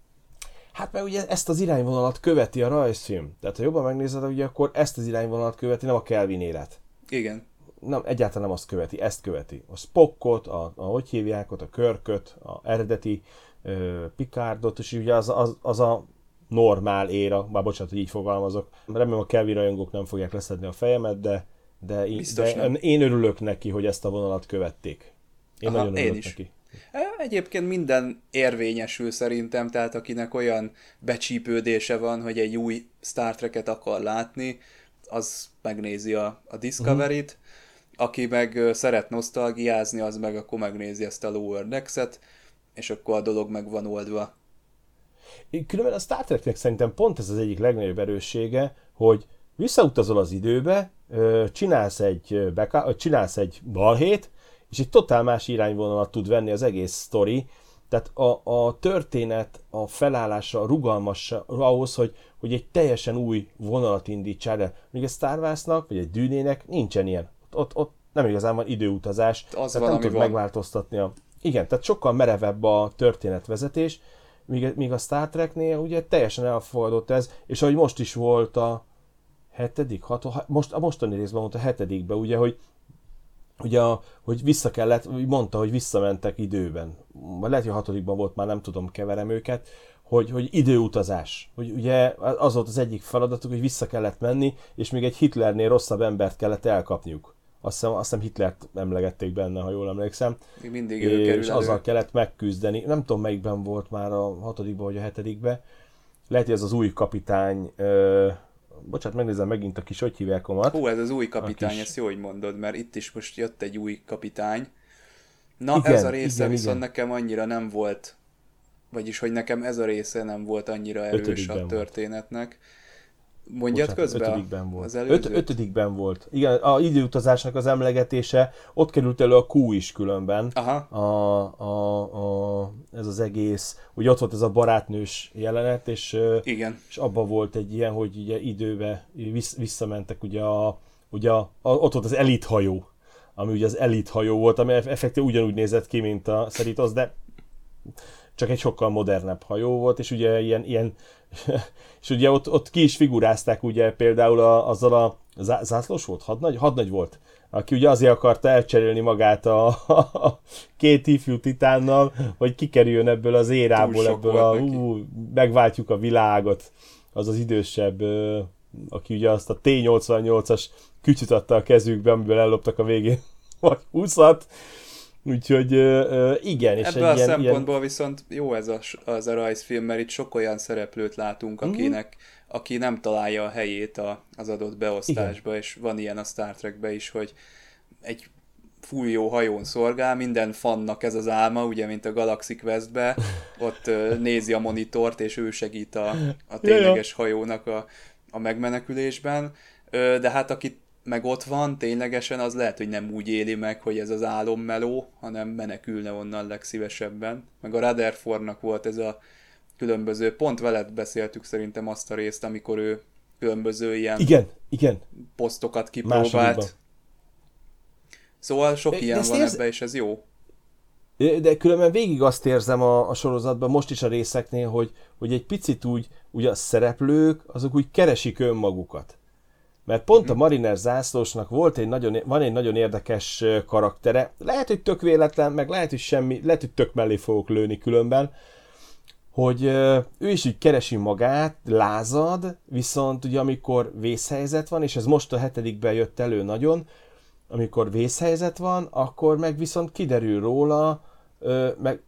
Hát mert ugye ezt az irányvonalat követi a rajzfilm. Tehát ha jobban megnézed, ugye akkor ezt az irányvonalat követi, nem a Kelvin élet. Igen. Nem, egyáltalán nem azt követi, ezt követi. A Spockot, a, a hogy hívják ott, a Körköt, a eredeti ö, Picardot, és ugye az, az, az a normál éra, már bocsánat, hogy így fogalmazok. Remélem a Kelvin rajongók nem fogják leszedni a fejemet, de, de, én, de én örülök neki, hogy ezt a vonalat követték. Én Aha, nagyon örülök én is. neki. Egyébként minden érvényesül szerintem, tehát akinek olyan becsípődése van, hogy egy új Star Trek-et akar látni, az megnézi a, a Discovery-t, aki meg szeret nosztalgiázni, az meg akkor megnézi ezt a Lower Decks-et, és akkor a dolog meg van oldva. Különben a Star Treknek szerintem pont ez az egyik legnagyobb erőssége, hogy visszautazol az időbe, csinálsz egy, beka, csinálsz egy balhét, és egy totál más irányvonalat tud venni az egész sztori, tehát a, a történet, a felállása, a rugalmas ahhoz, hogy, hogy egy teljesen új vonalat indítsál el. Míg a Star Wars-nak, vagy egy dűnének nincsen ilyen. Ott, ott, ott nem igazán van időutazás, az tehát nem tud van. megváltoztatni a... Igen, tehát sokkal merevebb a történetvezetés, míg, míg a Star Treknél ugye teljesen elfogadott ez, és ahogy most is volt a hetedik, hat, most, a mostani részben volt a hetedikben, ugye, hogy ugye, hogy vissza kellett, mondta, hogy visszamentek időben. Vagy lehet, hogy a hatodikban volt, már nem tudom, keverem őket, hogy, hogy időutazás. Hogy ugye az volt az egyik feladatuk, hogy vissza kellett menni, és még egy Hitlernél rosszabb embert kellett elkapniuk. Azt hiszem, azt hiszem Hitlert emlegették benne, ha jól emlékszem. Még mindig és ő kerül azzal kellett megküzdeni. Nem tudom, melyikben volt már a hatodikban vagy a hetedikben. Lehet, hogy ez az új kapitány, ö, bocsánat, megnézem megint a kis hogy hívják Hú, ez az új kapitány, kis... ezt jó, hogy mondod, mert itt is most jött egy új kapitány. Na, igen, ez a része igen, viszont igen. nekem annyira nem volt, vagyis, hogy nekem ez a része nem volt annyira erős Ötödikben a történetnek. Volt. Mondjad Bocsánat, közben? Ötödikben volt. Az Öt, ötödikben volt. Igen, a időutazásnak az emlegetése, ott került elő a Q is különben. Aha. A, a, a, ez az egész, ugye ott volt ez a barátnős jelenet, és, Igen. és abban volt egy ilyen, hogy ugye időbe vissz, visszamentek, ugye, a, ugye a, a, ott volt az elit hajó, ami ugye az elit hajó volt, ami effektív ugyanúgy nézett ki, mint a Szeritos, de csak egy sokkal modernebb hajó volt, és ugye ilyen, ilyen <laughs> és ugye ott, ott ki is figurázták ugye például a, azzal a zászlós volt? Hadnagy? Hadnagy volt. Aki ugye azért akarta elcserélni magát a, <laughs> a két ifjú titánnal, hogy kikerüljön ebből az érából, ebből a ú, megváltjuk a világot. Az az idősebb, aki ugye azt a T-88-as kütyüt adta a kezükbe, amiből elloptak a végén, <laughs> vagy 20 Úgyhogy igen. És Ebből egy a ilyen, szempontból ilyen... viszont jó ez a, az a rajzfilm, mert itt sok olyan szereplőt látunk, mhm. akinek, uh-huh. aki nem találja a helyét a, az adott beosztásba, igen. és van ilyen a Star Trekbe is, hogy egy fújó hajón szorgál, minden fannak ez az álma, ugye, mint a Galaxy Questbe, <laughs> ott nézi a monitort, és ő segít a, a tényleges hajónak a, a megmenekülésben, de hát akit meg ott van, ténylegesen az lehet, hogy nem úgy éli meg, hogy ez az álommeló, hanem menekülne onnan legszívesebben. Meg a Rutherfordnak volt ez a különböző, pont veled beszéltük szerintem azt a részt, amikor ő különböző ilyen igen, igen. posztokat kipróbált. Másodikban. Szóval sok ilyen van érz... ebbe, és ez jó. De különben végig azt érzem a, a sorozatban, most is a részeknél, hogy, hogy egy picit úgy, úgy a szereplők, azok úgy keresik önmagukat. Mert pont a Mariner zászlósnak volt egy nagyon, van egy nagyon érdekes karaktere. Lehet, hogy tök véletlen, meg lehet, hogy semmi, lehet, hogy tök mellé fogok lőni különben, hogy ő is így keresi magát, lázad, viszont ugye amikor vészhelyzet van, és ez most a hetedikben jött elő nagyon, amikor vészhelyzet van, akkor meg viszont kiderül róla, meg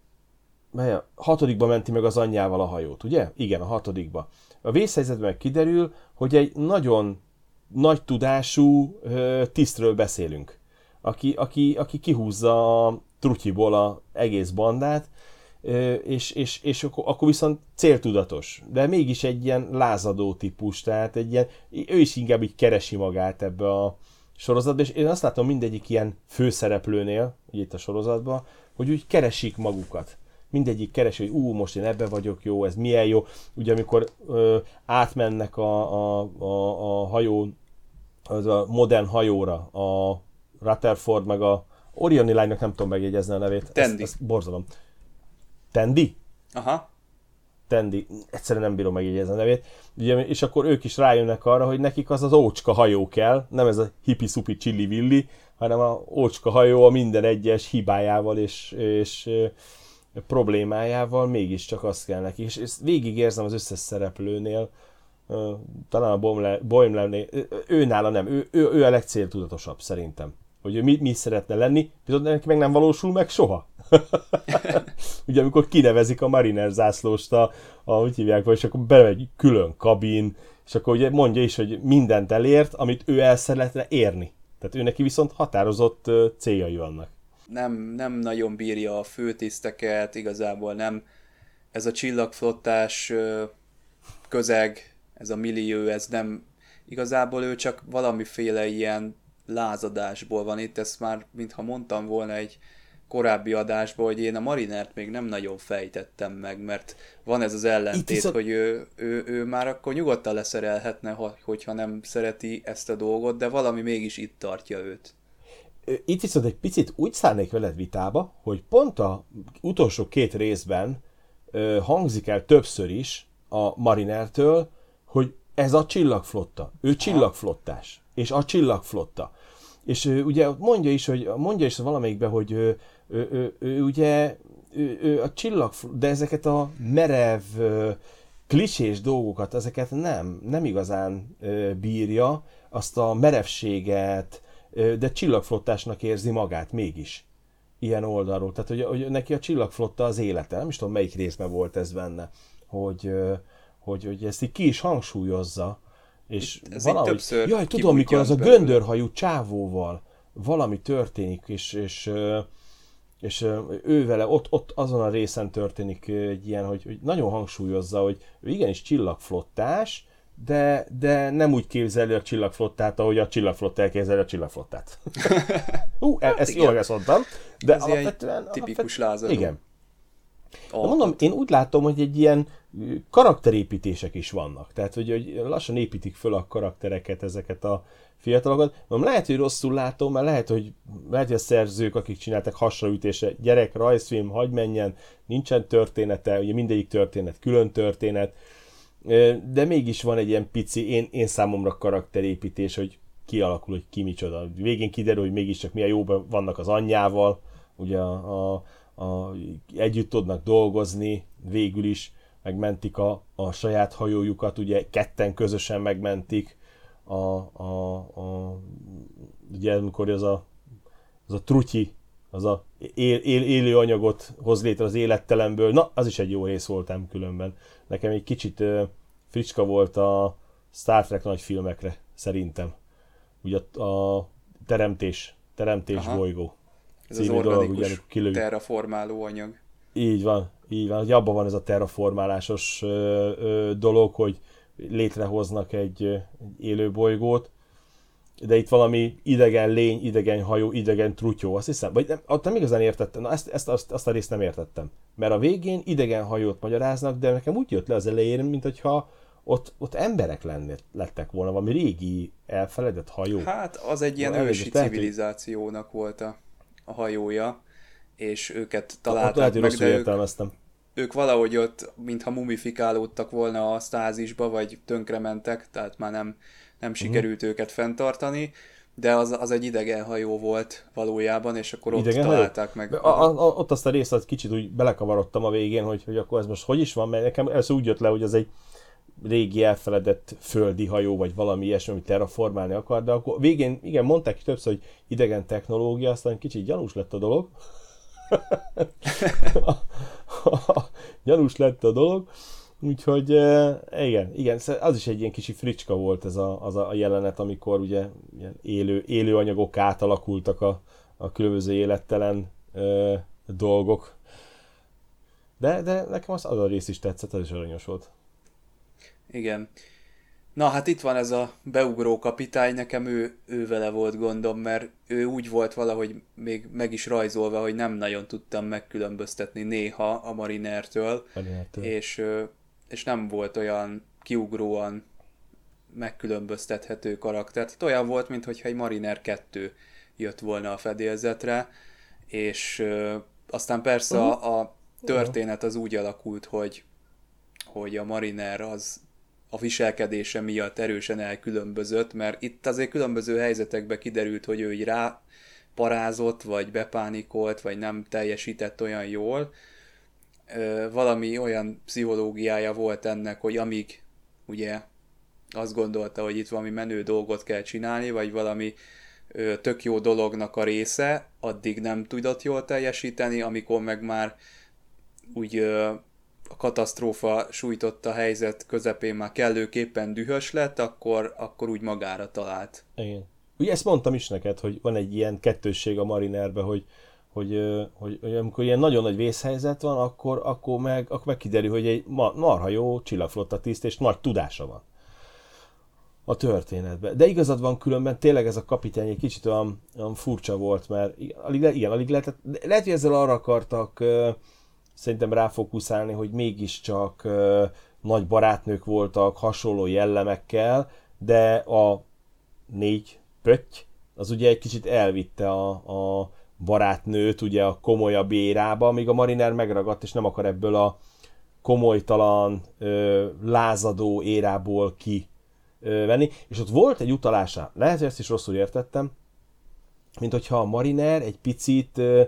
mely a hatodikba menti meg az anyjával a hajót, ugye? Igen, a hatodikba. A vészhelyzetben kiderül, hogy egy nagyon nagy tudású tisztről beszélünk, aki, aki, aki kihúzza a trutyiból a egész bandát, és, és, és akkor, akkor viszont céltudatos, de mégis egy ilyen lázadó típus, tehát egy ilyen, ő is inkább így keresi magát ebbe a sorozatba, és én azt látom mindegyik ilyen főszereplőnél, itt a sorozatban, hogy úgy keresik magukat mindegyik keresi, hogy ú, most én ebbe vagyok jó, ez milyen jó. Ugye amikor ö, átmennek a, a, a, a hajó, az a modern hajóra, a Rutherford meg a Orioni lánynak nem tudom megjegyezni a nevét. Tendi. Ezt, ezt borzalom. Tendi? Aha. Tendi, egyszerűen nem bírom megjegyezni a nevét. Ugye, és akkor ők is rájönnek arra, hogy nekik az az ócska hajó kell, nem ez a hippi-szupi csilli-villi, hanem a ócska hajó a minden egyes hibájával és, és problémájával mégiscsak azt kell neki. És ezt végigérzem az összes szereplőnél, talán a Boimlernél, ő nála nem, ő, ő, ő a legcéltudatosabb szerintem. Hogy ő mi, mi szeretne lenni, viszont neki meg nem valósul meg soha. <laughs> <laughs> Ugye amikor kinevezik a Mariner zászlóst, a, a hogy hívják, és akkor bemegy külön kabin, és akkor ugye mondja is, hogy mindent elért, amit ő el szeretne érni. Tehát ő neki viszont határozott céljai vannak nem, nem nagyon bírja a főtiszteket, igazából nem. Ez a csillagflottás közeg, ez a millió, ez nem, igazából ő csak valamiféle ilyen lázadásból van itt, ezt már, mintha mondtam volna egy korábbi adásban, hogy én a Marinert még nem nagyon fejtettem meg, mert van ez az ellentét, viszont... hogy ő, ő, ő már akkor nyugodtan leszerelhetne, hogyha nem szereti ezt a dolgot, de valami mégis itt tartja őt itt viszont egy picit úgy szállnék veled vitába, hogy pont a utolsó két részben ö, hangzik el többször is a Marinertől, hogy ez a csillagflotta, ő csillagflottás, és a csillagflotta. És ő, ugye mondja is, hogy mondja is valamelyikben, hogy ő, ő, ő, ő ugye ő, ő a csillag, de ezeket a merev, klisés dolgokat, ezeket nem, nem igazán bírja, azt a merevséget, de csillagflottásnak érzi magát mégis ilyen oldalról. Tehát, hogy, hogy neki a csillagflotta az élete. Nem is tudom, melyik részben volt ez benne, hogy, hogy, hogy ezt így ki is hangsúlyozza. És ez valahogy, jaj, tudom, mikor az a göndörhajú csávóval valami történik, és, és, és ő vele ott, ott azon a részen történik egy ilyen, hogy, hogy nagyon hangsúlyozza, hogy ő igenis csillagflottás, de, de nem úgy képzeli a csillagflottát, ahogy a csillagflotta elképzeli a csillagflottát. <laughs> Hú, e- hát ezt jól ezt mondtam. De Ez alapvetően, tipikus lázadó. Igen. De mondom, én úgy látom, hogy egy ilyen karakterépítések is vannak. Tehát, hogy, hogy lassan építik föl a karaktereket, ezeket a fiatalokat. Mondom, lehet, hogy rosszul látom, mert lehet, hogy, lehet, hogy a szerzők, akik csináltak hasraütésre, gyerek, rajzfilm, hagy menjen, nincsen története, ugye mindegyik történet, külön történet, de mégis van egy ilyen pici, én, én számomra karakterépítés, hogy kialakul, hogy ki micsoda. Végén kiderül, hogy mégiscsak milyen jóban vannak az anyjával, ugye a, a, a, együtt tudnak dolgozni, végül is megmentik a, a saját hajójukat, ugye ketten közösen megmentik a, a, a ugye amikor az a, az a trutyi, az a él, él, élő anyagot hoz létre az élettelenből, na, az is egy jó rész voltam különben. Nekem egy kicsit fricska volt a Star Trek nagy filmekre, szerintem. Ugye a, a teremtés, teremtés Aha. bolygó. Ez az organikus dolog, terraformáló anyag. Így van, így van. Abban van ez a terraformálásos ö, ö, dolog, hogy létrehoznak egy, egy élő bolygót, de itt valami idegen lény, idegen hajó, idegen trutyó, azt hiszem, vagy nem, nem igazán értettem, na ezt, ezt azt, azt a részt nem értettem. Mert a végén idegen hajót magyaráznak, de nekem úgy jött le az elején, mint hogyha ott, ott emberek lenni, lettek volna, valami régi elfeledett hajó. Hát az egy ilyen valami ősi civilizációnak volt a, a hajója, és őket találták ott lehet, meg, de értelmeztem. Ők, ők valahogy ott, mintha mumifikálódtak volna a stázisba, vagy tönkrementek, tehát már nem, nem mhm. sikerült uh-huh. őket fenntartani, de az, az egy idegen hajó volt valójában, és akkor ott idegen találták meg. A, a, a, ott azt a részt az kicsit úgy belekavarodtam a végén, hogy, hogy akkor ez most hogy is van, mert nekem ez úgy jött le, hogy az egy régi elfeledett földi hajó, vagy valami ilyesmi, amit terraformálni akar, de akkor végén, igen, mondták többször, hogy idegen technológia, aztán kicsit gyanús lett a dolog. <laughs> gyanús lett a dolog. Úgyhogy igen, igen, az is egy ilyen kicsi fricska volt ez a, az a jelenet, amikor ugye ilyen élő, élő anyagok átalakultak a, a különböző élettelen ö, dolgok. De, de nekem az, az a rész is tetszett, az is aranyos volt. Igen. Na hát itt van ez a beugró kapitány, nekem ő, ő vele volt gondom, mert ő úgy volt valahogy még meg is rajzolva, hogy nem nagyon tudtam megkülönböztetni néha a Marinertől, Marinertől. És, és nem volt olyan kiugróan megkülönböztethető karakter. Tehát olyan volt, mintha egy Mariner 2 jött volna a fedélzetre, és aztán persze uh-huh. a, történet az úgy alakult, hogy hogy a Mariner az a viselkedése miatt erősen elkülönbözött, mert itt azért különböző helyzetekben kiderült, hogy ő így rá parázott, vagy bepánikolt, vagy nem teljesített olyan jól. Valami olyan pszichológiája volt ennek, hogy amíg ugye azt gondolta, hogy itt valami menő dolgot kell csinálni, vagy valami tök jó dolognak a része, addig nem tudott jól teljesíteni, amikor meg már úgy a katasztrófa sújtotta helyzet közepén már kellőképpen dühös lett, akkor, akkor úgy magára talált. Igen. Ugye ezt mondtam is neked, hogy van egy ilyen kettősség a Marinerbe, hogy, hogy, hogy, hogy amikor ilyen nagyon nagy vészhelyzet van, akkor, akkor, meg, akkor meg kiderül, hogy egy marha jó csillagflotta tiszt és nagy tudása van a történetben. De igazad van különben, tényleg ez a kapitány egy kicsit olyan, olyan furcsa volt, mert alig, igen, alig lehetett, lehet, hogy ezzel arra akartak szerintem ráfókuszálni, hogy mégiscsak nagy barátnők voltak, hasonló jellemekkel, de a négy pötty, az ugye egy kicsit elvitte a, a barátnőt ugye a komolyabb érába, míg a Mariner megragadt, és nem akar ebből a komolytalan, ö, lázadó érából ki ö, venni. És ott volt egy utalása, lehet, hogy ezt is rosszul értettem, mint hogyha a Mariner egy picit ö,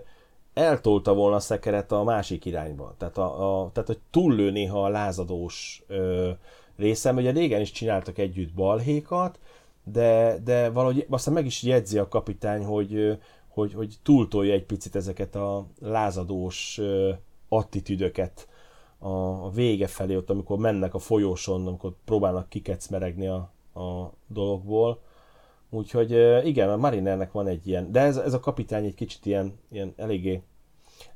eltolta volna a szekeret a másik irányba. Tehát, a, a, tehát hogy túllő néha a lázadós ö, részem. Ugye régen is csináltak együtt balhékat, de, de valahogy aztán meg is jegyzi a kapitány, hogy, hogy, hogy túltolja egy picit ezeket a lázadós attitűdöket a, a vége felé, ott amikor mennek a folyóson, amikor próbálnak kikecmeregni a, a dologból. Úgyhogy igen, a Marinernek van egy ilyen, de ez, ez a kapitány egy kicsit ilyen, ilyen eléggé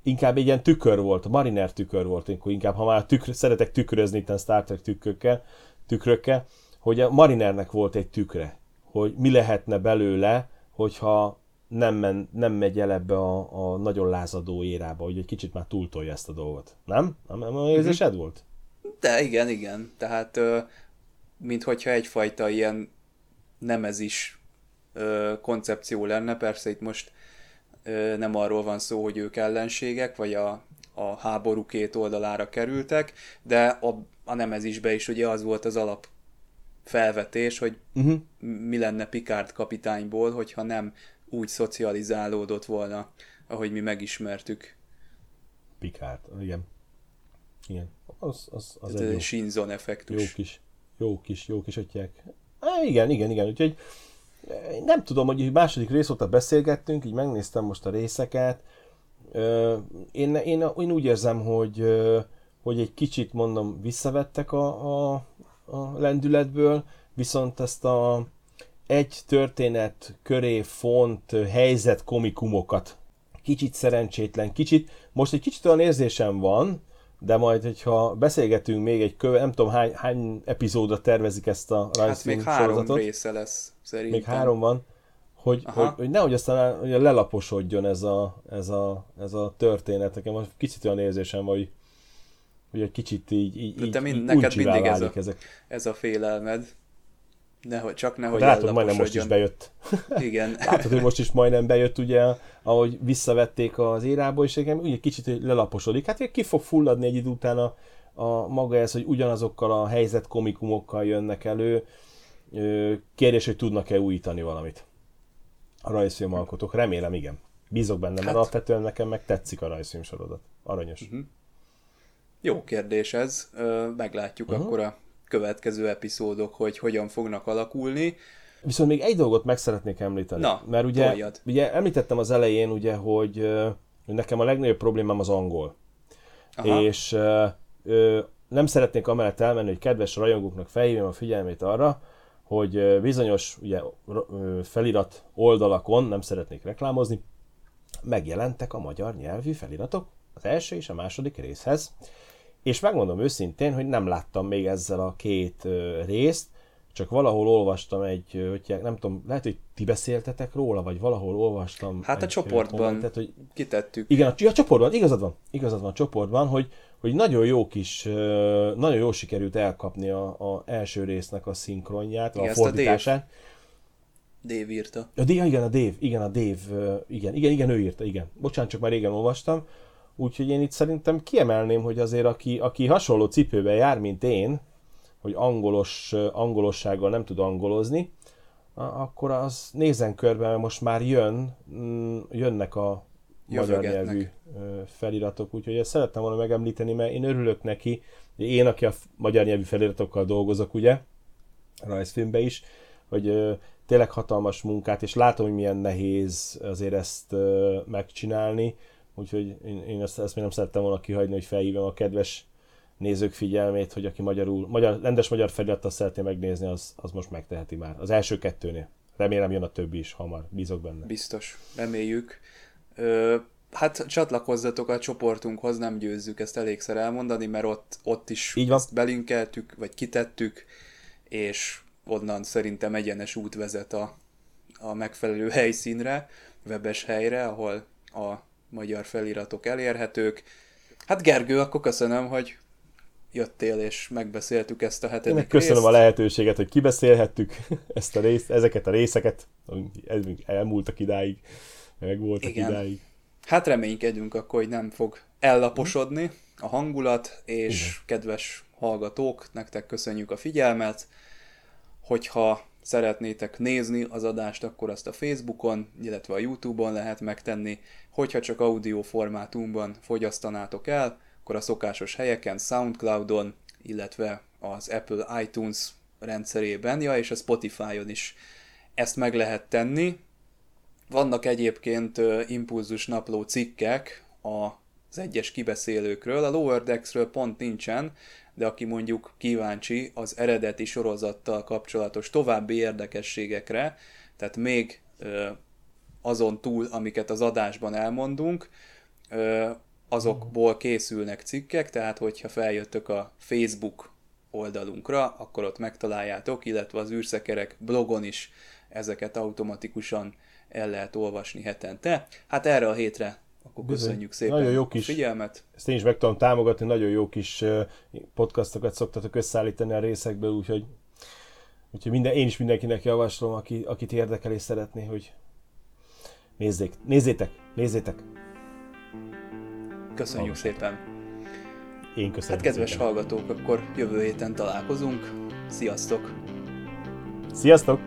inkább egy ilyen tükör volt, a Mariner tükör volt, inkább, ha már tükr, szeretek tükrözni itt a Star Trek tükrökkel, tükrökkel, hogy a Marinernek volt egy tükre, hogy mi lehetne belőle, hogyha nem, men, nem megy el ebbe a, a nagyon lázadó érába, hogy egy kicsit már túltolja ezt a dolgot. Nem? Nem, nem érzésed mhm. volt? De igen, igen. Tehát, mint hogyha egyfajta ilyen nemezis koncepció lenne, persze itt most nem arról van szó, hogy ők ellenségek, vagy a, a háború két oldalára kerültek, de a, a nemezisbe is ugye az volt az alap felvetés, hogy uh-huh. mi lenne Picard kapitányból, hogyha nem úgy szocializálódott volna, ahogy mi megismertük. Picard, igen. Igen. Az, az, az egy jó, Shinzon effektus. Jó kis, jó kis, jó kis ötják. Há, igen, igen, igen. Úgyhogy nem tudom, hogy második rész óta beszélgettünk, így megnéztem most a részeket. Én, én, én úgy érzem, hogy, hogy egy kicsit mondom, visszavettek a, a, a lendületből, viszont ezt a egy történet köré font helyzet komikumokat kicsit szerencsétlen, kicsit, most egy kicsit olyan érzésem van, de majd, hogyha beszélgetünk még egy köve, nem tudom hány, hány epizódra tervezik ezt a rajzfilm Hát még három sorozatot. része lesz, szerintem. Még három van, hogy, hogy, hogy nehogy aztán hogy lelaposodjon ez a, ez, a, ez a történet. Nekem most kicsit olyan érzésem hogy, hogy egy kicsit így, így, De mind, így neked mindig ez a, ezek. ez a félelmed. Nehogy, csak nehogy látod, majdnem most is bejött. <laughs> Igen. <laughs> látod, hogy most is majdnem bejött, ugye, ahogy visszavették az érából, és igen, úgy egy kicsit lelaposodik. Hát ki fog fulladni egy idő után a, a maga ez, hogy ugyanazokkal a helyzet komikumokkal jönnek elő. Kérdés, hogy tudnak-e újítani valamit a rajzfilm alkotók. Remélem, igen. Bízok benne, mert hát... alapvetően nekem meg tetszik a rajzfilm sorozat. Aranyos. Uh-huh. Jó kérdés ez. Meglátjuk uh-huh. akkor a következő epizódok, hogy hogyan fognak alakulni. Viszont még egy dolgot meg szeretnék említeni. Na, mert ugye, ugye említettem az elején, ugye, hogy, hogy nekem a legnagyobb problémám az angol. Aha. És ö, nem szeretnék amellett elmenni, hogy kedves rajongóknak felhívjam a figyelmét arra, hogy bizonyos ugye, felirat oldalakon, nem szeretnék reklámozni, megjelentek a magyar nyelvű feliratok az első és a második részhez. És megmondom őszintén, hogy nem láttam még ezzel a két részt, csak valahol olvastam egy, hogy nem tudom, lehet, hogy ti beszéltetek róla, vagy valahol olvastam. Hát a csoportban hogy kitettük. Igen, a, a csoportban, igazad van, igazad van a csoportban, hogy, hogy nagyon jó kis, nagyon jó sikerült elkapni a, a első résznek a szinkronját, igen, a fordítását. A Dave. Dave írta. A Dave, igen, a Dave, igen, a Dave, igen, igen, igen, ő írta, igen. Bocsánat, csak már régen olvastam. Úgyhogy én itt szerintem kiemelném, hogy azért aki, aki hasonló cipőben jár, mint én, hogy angolos, angolossággal nem tud angolozni, akkor az nézen körbe, mert most már jön, mm, jönnek a magyar nyelvű feliratok, úgyhogy ezt szerettem volna megemlíteni, mert én örülök neki, én, aki a magyar nyelvű feliratokkal dolgozok, ugye, rajzfilmbe is, hogy tényleg hatalmas munkát, és látom, hogy milyen nehéz azért ezt megcsinálni, úgyhogy én, én ezt, ezt még nem szerettem volna kihagyni, hogy felhívom a kedves nézők figyelmét, hogy aki magyarul, magyar, rendes magyar felirattal szeretné megnézni, az, az most megteheti már. Az első kettőnél. Remélem jön a többi is hamar, bízok benne. Biztos, reméljük. Ö, hát csatlakozzatok a csoportunkhoz, nem győzzük ezt elégszer elmondani, mert ott, ott is Így van. ezt belinkeltük, vagy kitettük, és onnan szerintem egyenes út vezet a, a megfelelő helyszínre, webes helyre, ahol a magyar feliratok elérhetők. Hát Gergő, akkor köszönöm, hogy jöttél és megbeszéltük ezt a hetedik Én köszönöm részt. a lehetőséget, hogy kibeszélhettük <laughs> ezt a részt, ezeket a részeket, elmúltak idáig, meg voltak Igen. idáig. Hát reménykedünk akkor, hogy nem fog ellaposodni a hangulat, és Igen. kedves hallgatók, nektek köszönjük a figyelmet. Hogyha szeretnétek nézni az adást, akkor azt a Facebookon, illetve a Youtube-on lehet megtenni. Hogyha csak audio formátumban fogyasztanátok el, akkor a szokásos helyeken, Soundcloudon, illetve az Apple iTunes rendszerében, ja, és a Spotify-on is ezt meg lehet tenni. Vannak egyébként impulzus napló cikkek az egyes kibeszélőkről, a Lower Decks-ről pont nincsen, de aki mondjuk kíváncsi az eredeti sorozattal kapcsolatos további érdekességekre, tehát még azon túl, amiket az adásban elmondunk, azokból készülnek cikkek, tehát hogyha feljöttök a Facebook oldalunkra, akkor ott megtaláljátok, illetve az űrszekerek blogon is ezeket automatikusan el lehet olvasni hetente. Hát erre a hétre akkor Bizony. köszönjük szépen nagyon jó kis, figyelmet. Ezt én is meg tudom támogatni, nagyon jó kis podcastokat szoktatok összeállítani a részekből, úgyhogy, úgyhogy minden, én is mindenkinek javaslom, aki, akit érdekel és szeretné, hogy nézzék, nézzétek, nézzétek. Köszönjük Hallgatok. szépen. Én köszönöm. Hát kedves szépen. hallgatók, akkor jövő héten találkozunk. Sziasztok! Sziasztok!